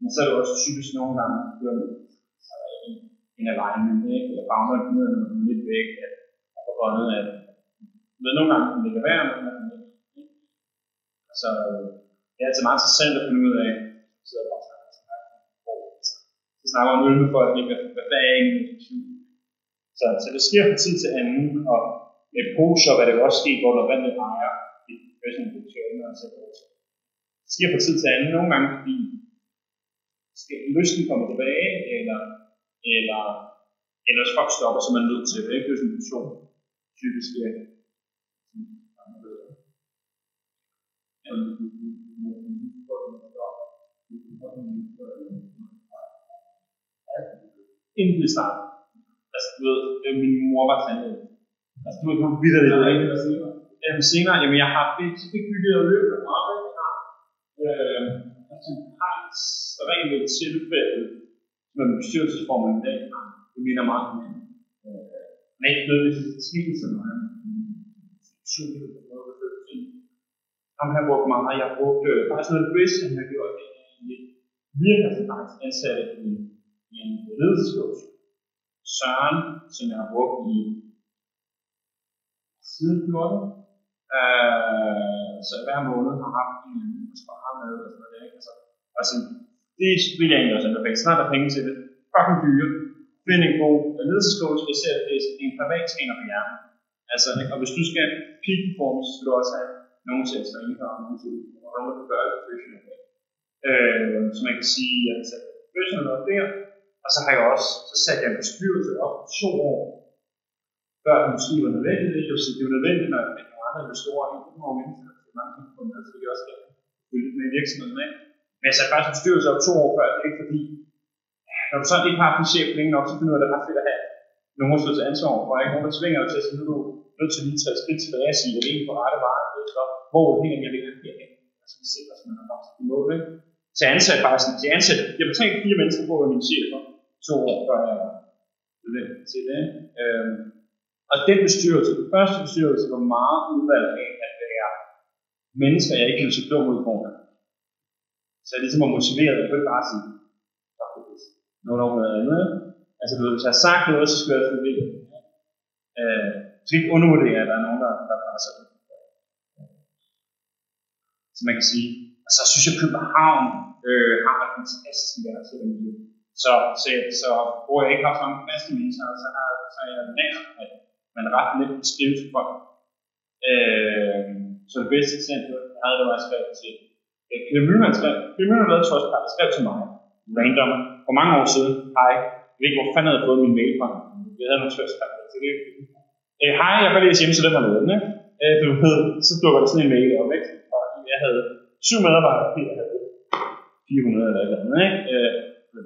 Men så er det også typisk nogle gange, at kører med en en alignment, ikke? Eller bagner noget lidt væk, at at får bundet af men nogle gange kan det ikke være, nogle gange kan ikke. Så øh, det er altid meget interessant at finde ud af, så jeg bare snakker, så snakker man øl med folk, ikke? Hvad, hvad er egentlig? Så, så det sker fra tid til anden, og med poser, hvad det også sker, hvor der vandet ejer det er sådan, professional meditation, og så det sker fra tid til anden, nogle gange fordi lysten komme tilbage, eller, eller ellers folk stopper, så man er nødt til det. Ikke? Det sådan en situation, typisk er Inden det startede. Altså, du ved, min mor var tandlæge. Altså, du ved, hun lidt af Jamen, senere, jamen, jeg har fik, fik bygget og løbet har, øh, altså, har et rent tilfælde, som er bestyrelsesformen i dag, det minder meget om en, øh, men ikke nødvendigvis skikkelse, når han ham har brugt meget. Jeg har brugt øh, faktisk noget bedste, han har gjort i virksomhedens altså, ansatte i, i en ledelseskurs. Søren, som jeg har brugt i siden 14. Øh, så hver måned har haft en med, altså. og sådan noget. Ikke? Altså, altså, det vil jeg egentlig også anbefale. Snart er penge til det. Fucking dyre. Find en god ledelsescoach, jeg ser det det er en privat træner på hjernen. Altså, og hvis du skal peak performance, så skal du også have nogen til at træne dig, og nogen til og nogen, der kan gøre det professionelt. Øh, så man kan sige, at jeg satte professionelt op der, og så har jeg også, så satte jeg en bestyrelse op to år, før det måske var nødvendigt. Jeg vil sige, det er nødvendigt, når jeg har andre investorer, i nogle år mennesker, det er mange ting på med, så det også skal følge med virksomheden. Ikke? Men jeg satte faktisk en styrelse op to år før, ikke fordi, når du sådan ikke har haft en chef længe nok, så finder du, at det er ret fedt at have nogen, at stå til ansvar for, ikke? Nogen, der tvinger dig til at sige, nu er du nødt til lige at tage et skridt tilbage og sige, at det er på rette vej, så hvor er det egentlig, jeg vil have herhen? Altså, vi sikrer, at man har faktisk til mål, ikke? Så jeg ansatte bare sådan, jeg ansatte, jeg betalte fire mennesker på at være min chef for to år før jeg blev til det. Øhm, og den bestyrelse, den første bestyrelse, var meget udvalgt af at mennesker, jeg ikke ville se dum ud foran. Så jeg ligesom var motiveret, jeg kunne ikke bare sige, fuck this, noget over noget andet. Altså du ved, hvis jeg har sagt noget, så skal jeg selvfølgelig det. Øh, så ikke undervurdere, at der er nogen, der, der bare sådan. Så man kan sige, og så synes jeg, at København øh, har et fantastisk iværksættermiljø. Så, så, så hvor jeg ikke har så mange faste mennesker, så har, så er jeg nær, at man ret nemt kan skrive til folk. Øh, så det bedste eksempel, jeg havde, det var, at jeg skrev til øh, Peter Mølman skrev, Peter Mølman lavede Trustpilot, skrev til mig, random, for mange år siden, hej, jeg ved ikke, hvor fanden jeg havde fået min mail fra, jeg havde noget Trustpilot så det. Øh, hej, jeg kan læse hjemme, så det var noget, ikke? Øh, du ved, så dukker der sådan en mail op, ikke? Og jeg havde syv medarbejdere, Peter havde 400 eller et eller andet, ikke? Øh, altså,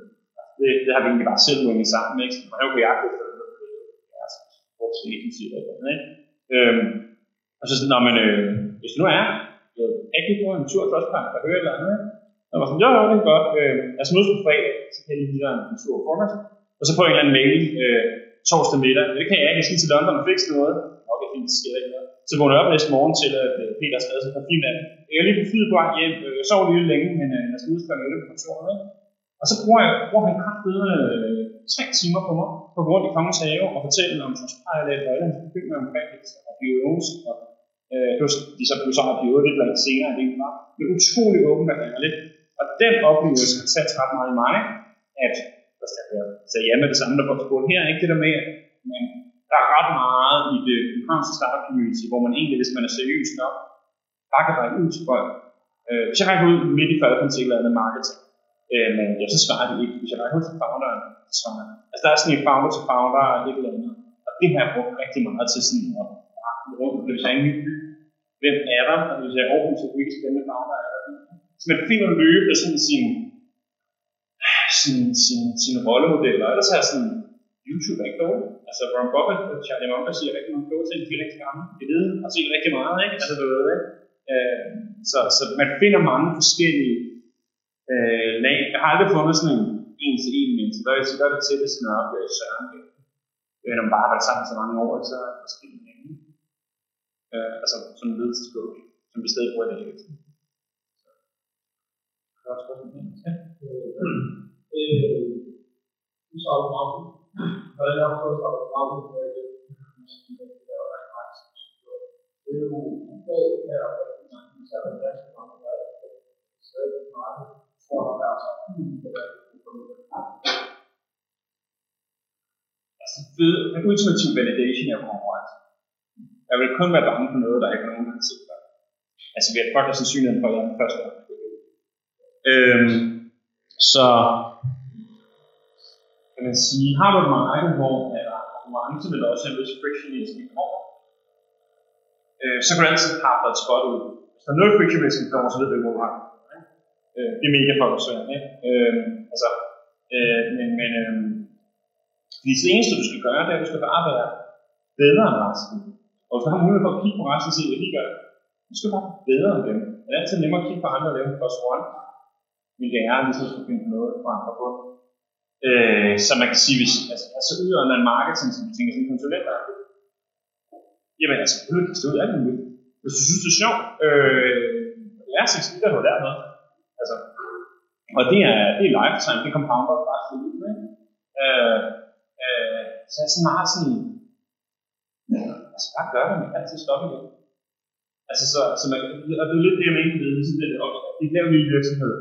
det, det har vi egentlig bare selv vundet sammen, ikke? Så man er jo på jagt efter det, ja, altså, vores agency eller et eller andet, ikke? Øhm, og så sådan, når man, øh, hvis det nu er, jeg kan på en tur til Ospark, der hører et eller andet, ikke? Og var sådan, jo, jo, det er godt. Øh, altså nu på fredag, så kan jeg lige give dig en tur frokost. Og så får jeg en eller anden mail, øh, torsdag middag, det kan jeg ikke, jeg skal til London og fikse noget. Okay, fint, det sker ikke noget. Så vågner jeg op næste morgen til, at øh, Peter skrev sig fra Finland. Jeg er lige på flyet på vej hjem, øh, jeg sov lige længe, men øh, jeg skal ud kl. 11 på kontoret. Og så bruger, jeg, bruger han kraftedeme øh, tre timer på mig, på grund i Kongens Have, og fortælle om Trustpilot, og alle hans bekymringer omkring det, og bios, og øh, plus de så blev så har IPO'et lidt langt senere, det var. Men utrolig åben og ærligt. Og den oplevelse har sat ret meget i mig, at der skal jeg sagde ja med det samme, der var spurgt her, ikke det der med, at man, der er ret meget i det københavnske startup community, hvor man egentlig, hvis man er seriøs nok, bare kan række ud til folk. Øh, hvis jeg rækker ud midt i falden til et eller andet marketing, øh, men jeg så svarer det ikke. Hvis jeg rækker ud til founderen, så svarer. Altså der er sådan en founder til founder og et eller andet. Og det har jeg brugt rigtig meget til sådan at rakke rundt, hvis jeg er en ny by. Hvem er der? Og det vil sige Aarhus, så hvilke spændende founder er der? Så man finder løbe af sådan sin, sin, sin, sin rollemodel, og Ellers er sådan, YouTube er ikke dårlig. Altså Ron Buffett og øh, Charlie Munger siger rigtig mange kloge ting, de er rigtig gamle. De ved og set rigtig meget, ikke? Altså, du ved, ikke? Øh, så, så man finder mange forskellige øh, lag. Jeg har aldrig fundet sådan en en til en menneske. Der er jeg sikkert til det sådan op i Søren. Øh, når man bare har været sammen så mange år, så er det forskelligt. Øh, altså sådan en ledelsescoach, som vi stadig bruger i dag. Godt spørgsmål. Ja. Øh, du så jo meget. Hvordan har du fået så meget med det? Det er jo her og rigtig mange, så er der ganske mange, der er stadig meget, tror der er så det er Altså, ved, den ultimative validation er konkurrence. Jeg vil kun være bange for noget, der ikke er nogen, der har set før. Altså, vi har faktisk sandsynligheden for, at jeg er den første gang. Øhm, så kan man sige, har du et marked, hvor der er konkurrence, men også en vis friction i at skifte over. Øh, så kan du altid have et spot ud. Hvis der er noget friction, hvis du kommer, så ved du, hvor du har det. Øh, det er mega fucking svært, ikke? Øh, altså, øh, men, men øh, det eneste, du skal gøre, det er, at du skal bare være bedre end resten. Og hvis du har mulighed for at kigge på resten og se, hvad de gør, du skal bare bedre end dem. Det er altid nemmere at kigge på andre og lave en plus one, men det er, ligesom at finde noget fra andre på. Øh, så man kan sige, hvis altså, altså yder en marketing, som vi tænker som konsulenter, jamen altså, du kan stå ud af det Hvis du synes, det er sjovt, øh, lær sig, så at du lære noget. Altså, og det er, det er lifetime, det compounder bare for ud. ikke? Øh, øh, så er sådan meget sådan, altså bare gør det, man kan altid stoppe det. Altså, så, så man, og det er lidt det, jeg mener med ligesom det, at det laver en ny virksomhed,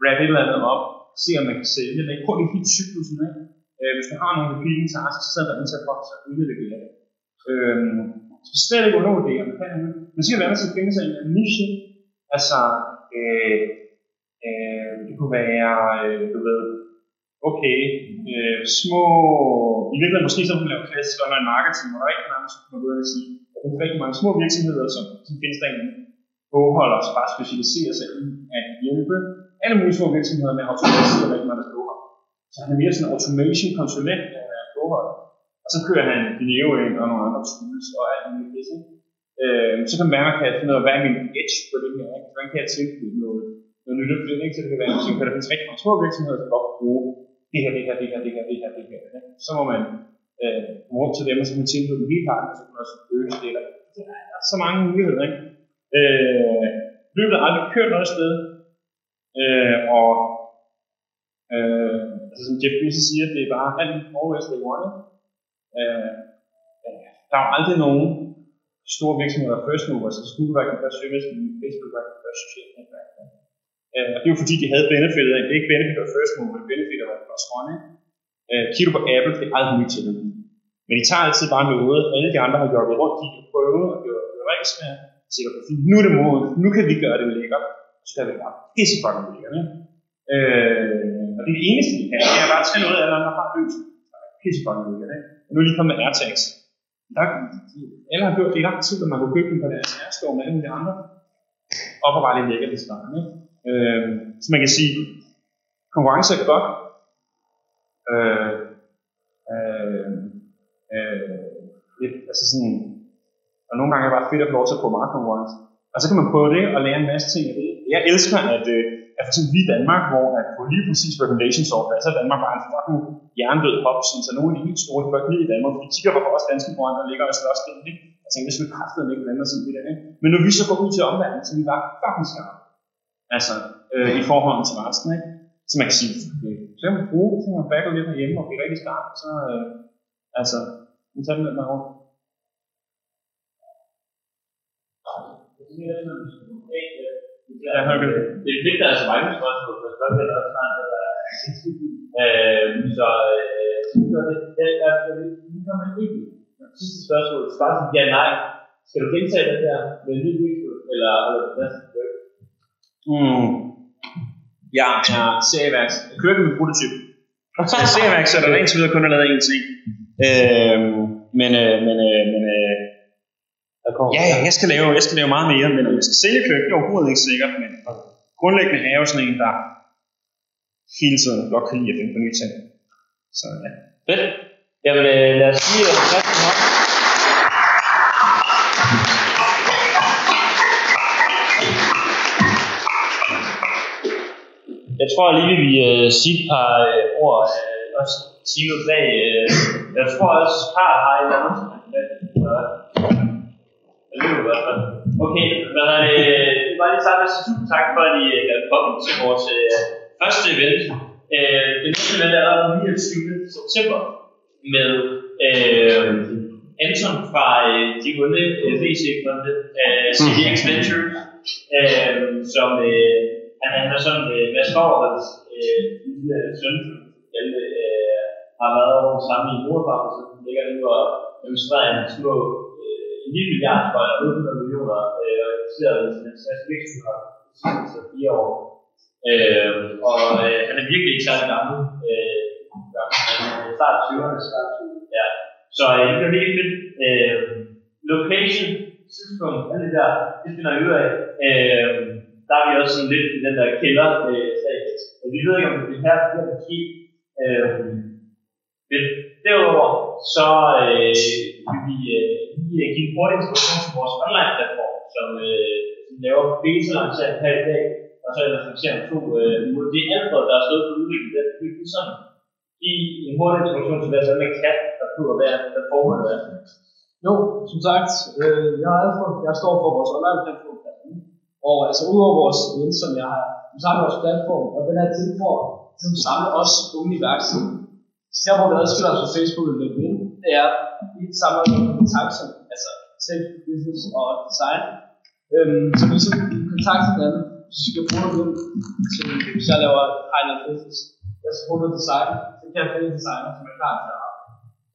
wrap et eller andet op, se om man kan sælge det, prøv lige helt cyklusen, ikke? Øh, hvis du har nogle repeating tasks, så sætter man til at vokse og udvikle det. Øh, så slet ikke undervurdere, man kan Men så kan være, at man skal finde sig en niche, altså, øh, Øh, det kunne være, øh, du ved, okay, øh, små, i virkeligheden måske så man lave klassisk online marketing, hvor der ikke er som så ud og sige, at der er rigtig mange små virksomheder, som, som findes derinde, bogholder sig bare specialiserer sig i at hjælpe alle mulige små virksomheder med at automatisere rigtig meget deres bogholder. Så han er mere sådan en automation konsulent af bogholder. Og så kører han Dineo ind og nogle andre tools og alt muligt det. Øh, så kan man mærke, at finde ud af, hvad er min edge på det her? Hvordan kan jeg tilbyde noget noget nyt for ikke? Så det kan være, at der findes rigtig mange små virksomheder, der godt kan bruge det her, det her, det her, det her, det her, det her. Ikke? Så må man øh, rundt til dem, og så kan man tilbyde dem hele pakken, og så kan man også øge det. Der er så mange muligheder, ikke? Øh, løbet har aldrig kørt noget sted, øh, og øh, altså, som Jeff Bezos siger, det er bare alt always they want it. Øh, der er aldrig nogen store virksomheder first movers, altså Google var ikke den første søgemaskine, Facebook var ikke den første sociale netværk. Øh, og det var fordi, de havde benefit af, det er ikke benefit af first mover, men benefit af plus one. Øh, kigger du på Apple, det er aldrig ny teknologi. Men de tager altid bare noget, alle de andre har gjort rundt, de kan prøve og gøre det rigtig svært. Sikkert på nu er det mod, nu kan vi gøre det lækkert, så skal vi bare pisse fucking lækkert. Ikke? Øh, og det er det eneste, de kan, det er bare at tage noget, alle andre har løst. Pisse fucking lækkert. Ikke? Og nu er lige kommet med AirTags. Der, alle har gjort det i lang tid, at man kunne købe dem på deres Airstore med alle de andre. Op Og bare lidt lækkert i starten. Ikke? Øh, så man kan sige, konkurrence er godt. Øh, øh, øh, et, altså sådan, og nogle gange er det bare fedt at få lov til at få meget konkurrence. Og så kan man prøve det og lære en masse ting af det. Jeg elsker, at, øh, at for eksempel vi i Danmark, hvor at på lige præcis recommendation software, så er Danmark bare en fucking jerndød hop, så nogle af de helt store, de bør i Danmark, for de kigger på vores danske brønd, der ligger og slås det, ikke? Jeg tænkte, det skulle kraftedeme ikke blande os i det der, ikke? Men når vi så går ud til omverdenen, så er vi bare fucking skarpe. Altså, øh, i forhold til resten, ikke? Så man kan sige, okay, så kan man bruge det, så man backer lidt derhjemme og bliver rigtig skarp, så, øh, altså, vi tager den lidt med over. Ja, okay. Det er fedt, der er så mange spørgsmål, så spørgsmål er også snart, øh, så øh, så det, jeg, jeg, jeg, vi kommer ind så sidste spørgsmål. Svar så ja, nej. Skal du gentage det der med en ny video, eller eller hvad skal du gøre? Mm. Ja, ja, serieværks. Jeg kører det med prototyp. Så jeg serieværksætter, der indtil videre kun har lavet én ting. Øh, men, øh, men, øh, men øh, ja, ja, jeg skal, lave, jeg skal lave meget mere, men om jeg skal sælge køkken, det er overhovedet ikke sikkert, men grundlæggende er jeg jo sådan en, der hele tiden godt kan lide at finde på nye ting. Så ja. Fedt. Jamen, øh, lad os sige, at tak Jeg tror lige, vi vil øh, sige et par øh, ord øh, også teamet bag. Øh, jeg tror også, Karl har et eller andet. Jeg løber i hvert fald. Okay, hvad er det? Det var lige starte med at tusind tak for, at I øh, er kommet til vores øh, første event. Øh, det næste event er allerede den 29. september med øh, Anton fra øh, de onde øh, VC-fonde, øh, CDX Venture, øh, som øh, han, er sådan øh, Mads Fowers øh, lille søn, han øh, har været over sammen i Nordfarm, så han ligger nu og demonstrerer en små øh, en lille milliard, tror jeg, 800 millioner, øh, og investerer i sin største virksomhed så fire år. Øh, og øh, han er virkelig ikke særlig gammel. Øh, gammel. Start 20'erne, start 20'erne. Ja. Så øh, det bliver virkelig fedt. Øh, location, tidspunkt, alt det der, det finder jeg ud af. Øh, der er vi også sådan lidt i den der kælder øh, sag. Vi ved ikke, om det er her bliver måske. Øh, men derudover, så øh, vil vi øh, lige øh, give en hurtig introduktion til vores online-platform, som, øh, som laver beta-lancering her i dag, og så ellers lancerer om to øh, uger. Det er Alfred, der er stået for udvikling det. Vi vil sådan give en hurtig introduktion til, hvad sådan en kat, der kunne være, hvad formålet er. Jo, som sagt, øh, jeg er Alfred. Jeg står for vores online-platform. Og altså udover vores event, som jeg har, så har vi vores platform, og den er til for at samle os unge iværksættere. Så hvor vi adskiller os på Facebook og LinkedIn, det er, at vi samler nogle kompetencer, altså tech, business og design. Øhm, så vi så kontakter hinanden, hvis vi skal bruge noget til, hvis jeg laver high business, jeg skal bruge noget design, så kan jeg finde en designer, som er klar til at.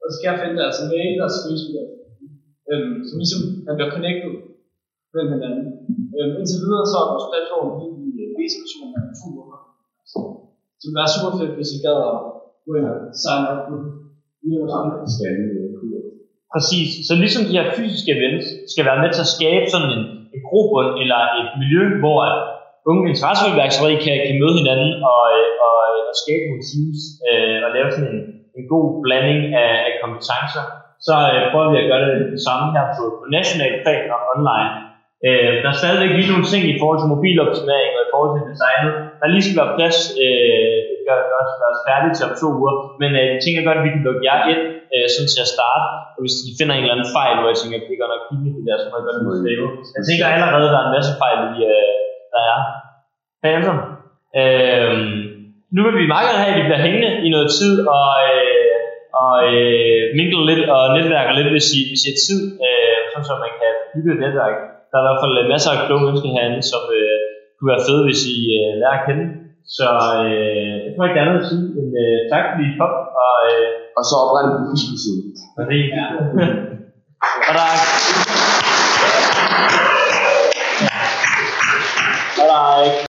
Og så skal jeg finde deres mail, deres Facebook, øhm, så ligesom man bliver connected med hinanden. Øhm, indtil videre så er vores platform i beta-versionen af to måneder. Så det vil være super fedt, hvis I gad at gå ind og sign up på Præcis. Så ligesom de her fysiske events skal være med til at skabe sådan en, en grobund eller et miljø, hvor at unge interesseudværksættere kan, kan møde hinanden og, og, og skabe nogle teams øh, og lave sådan en, en god blanding af, af kompetencer, så øh, prøver vi at gøre det, det samme her på, på national plan og online. Øh, der er stadigvæk lige nogle ting i forhold til mobiloptimering og i forhold til designet. Der lige skal være plads, øh, gør, gør, gør os færdige til om to uger, men øh, jeg tænker godt, at vi kan lukke jer ind, øh, sådan til at starte. Og hvis de finder en eller anden fejl, hvor jeg tænker, at det gør nok pinligt, det der, så må jeg godt lige slæve. Jeg tænker allerede, at der er en masse fejl, vi, øh, der er. Hey, Øh, nu vil vi meget gerne have, at vi bliver hængende i noget tid og, øh, og øh, mingle lidt og netværke lidt, hvis I, hvis I har tid, øh, sådan så man kan bygge et netværk. Der er i hvert fald masser af kloge mennesker herinde, som øh, kunne være fede, hvis I øh, lærer at kende. Så øh, jeg tror ikke, der er andet at sige end øh, tak, fordi I kom. Og, øh, Og så oprette en diskussion. og det og der er, og der er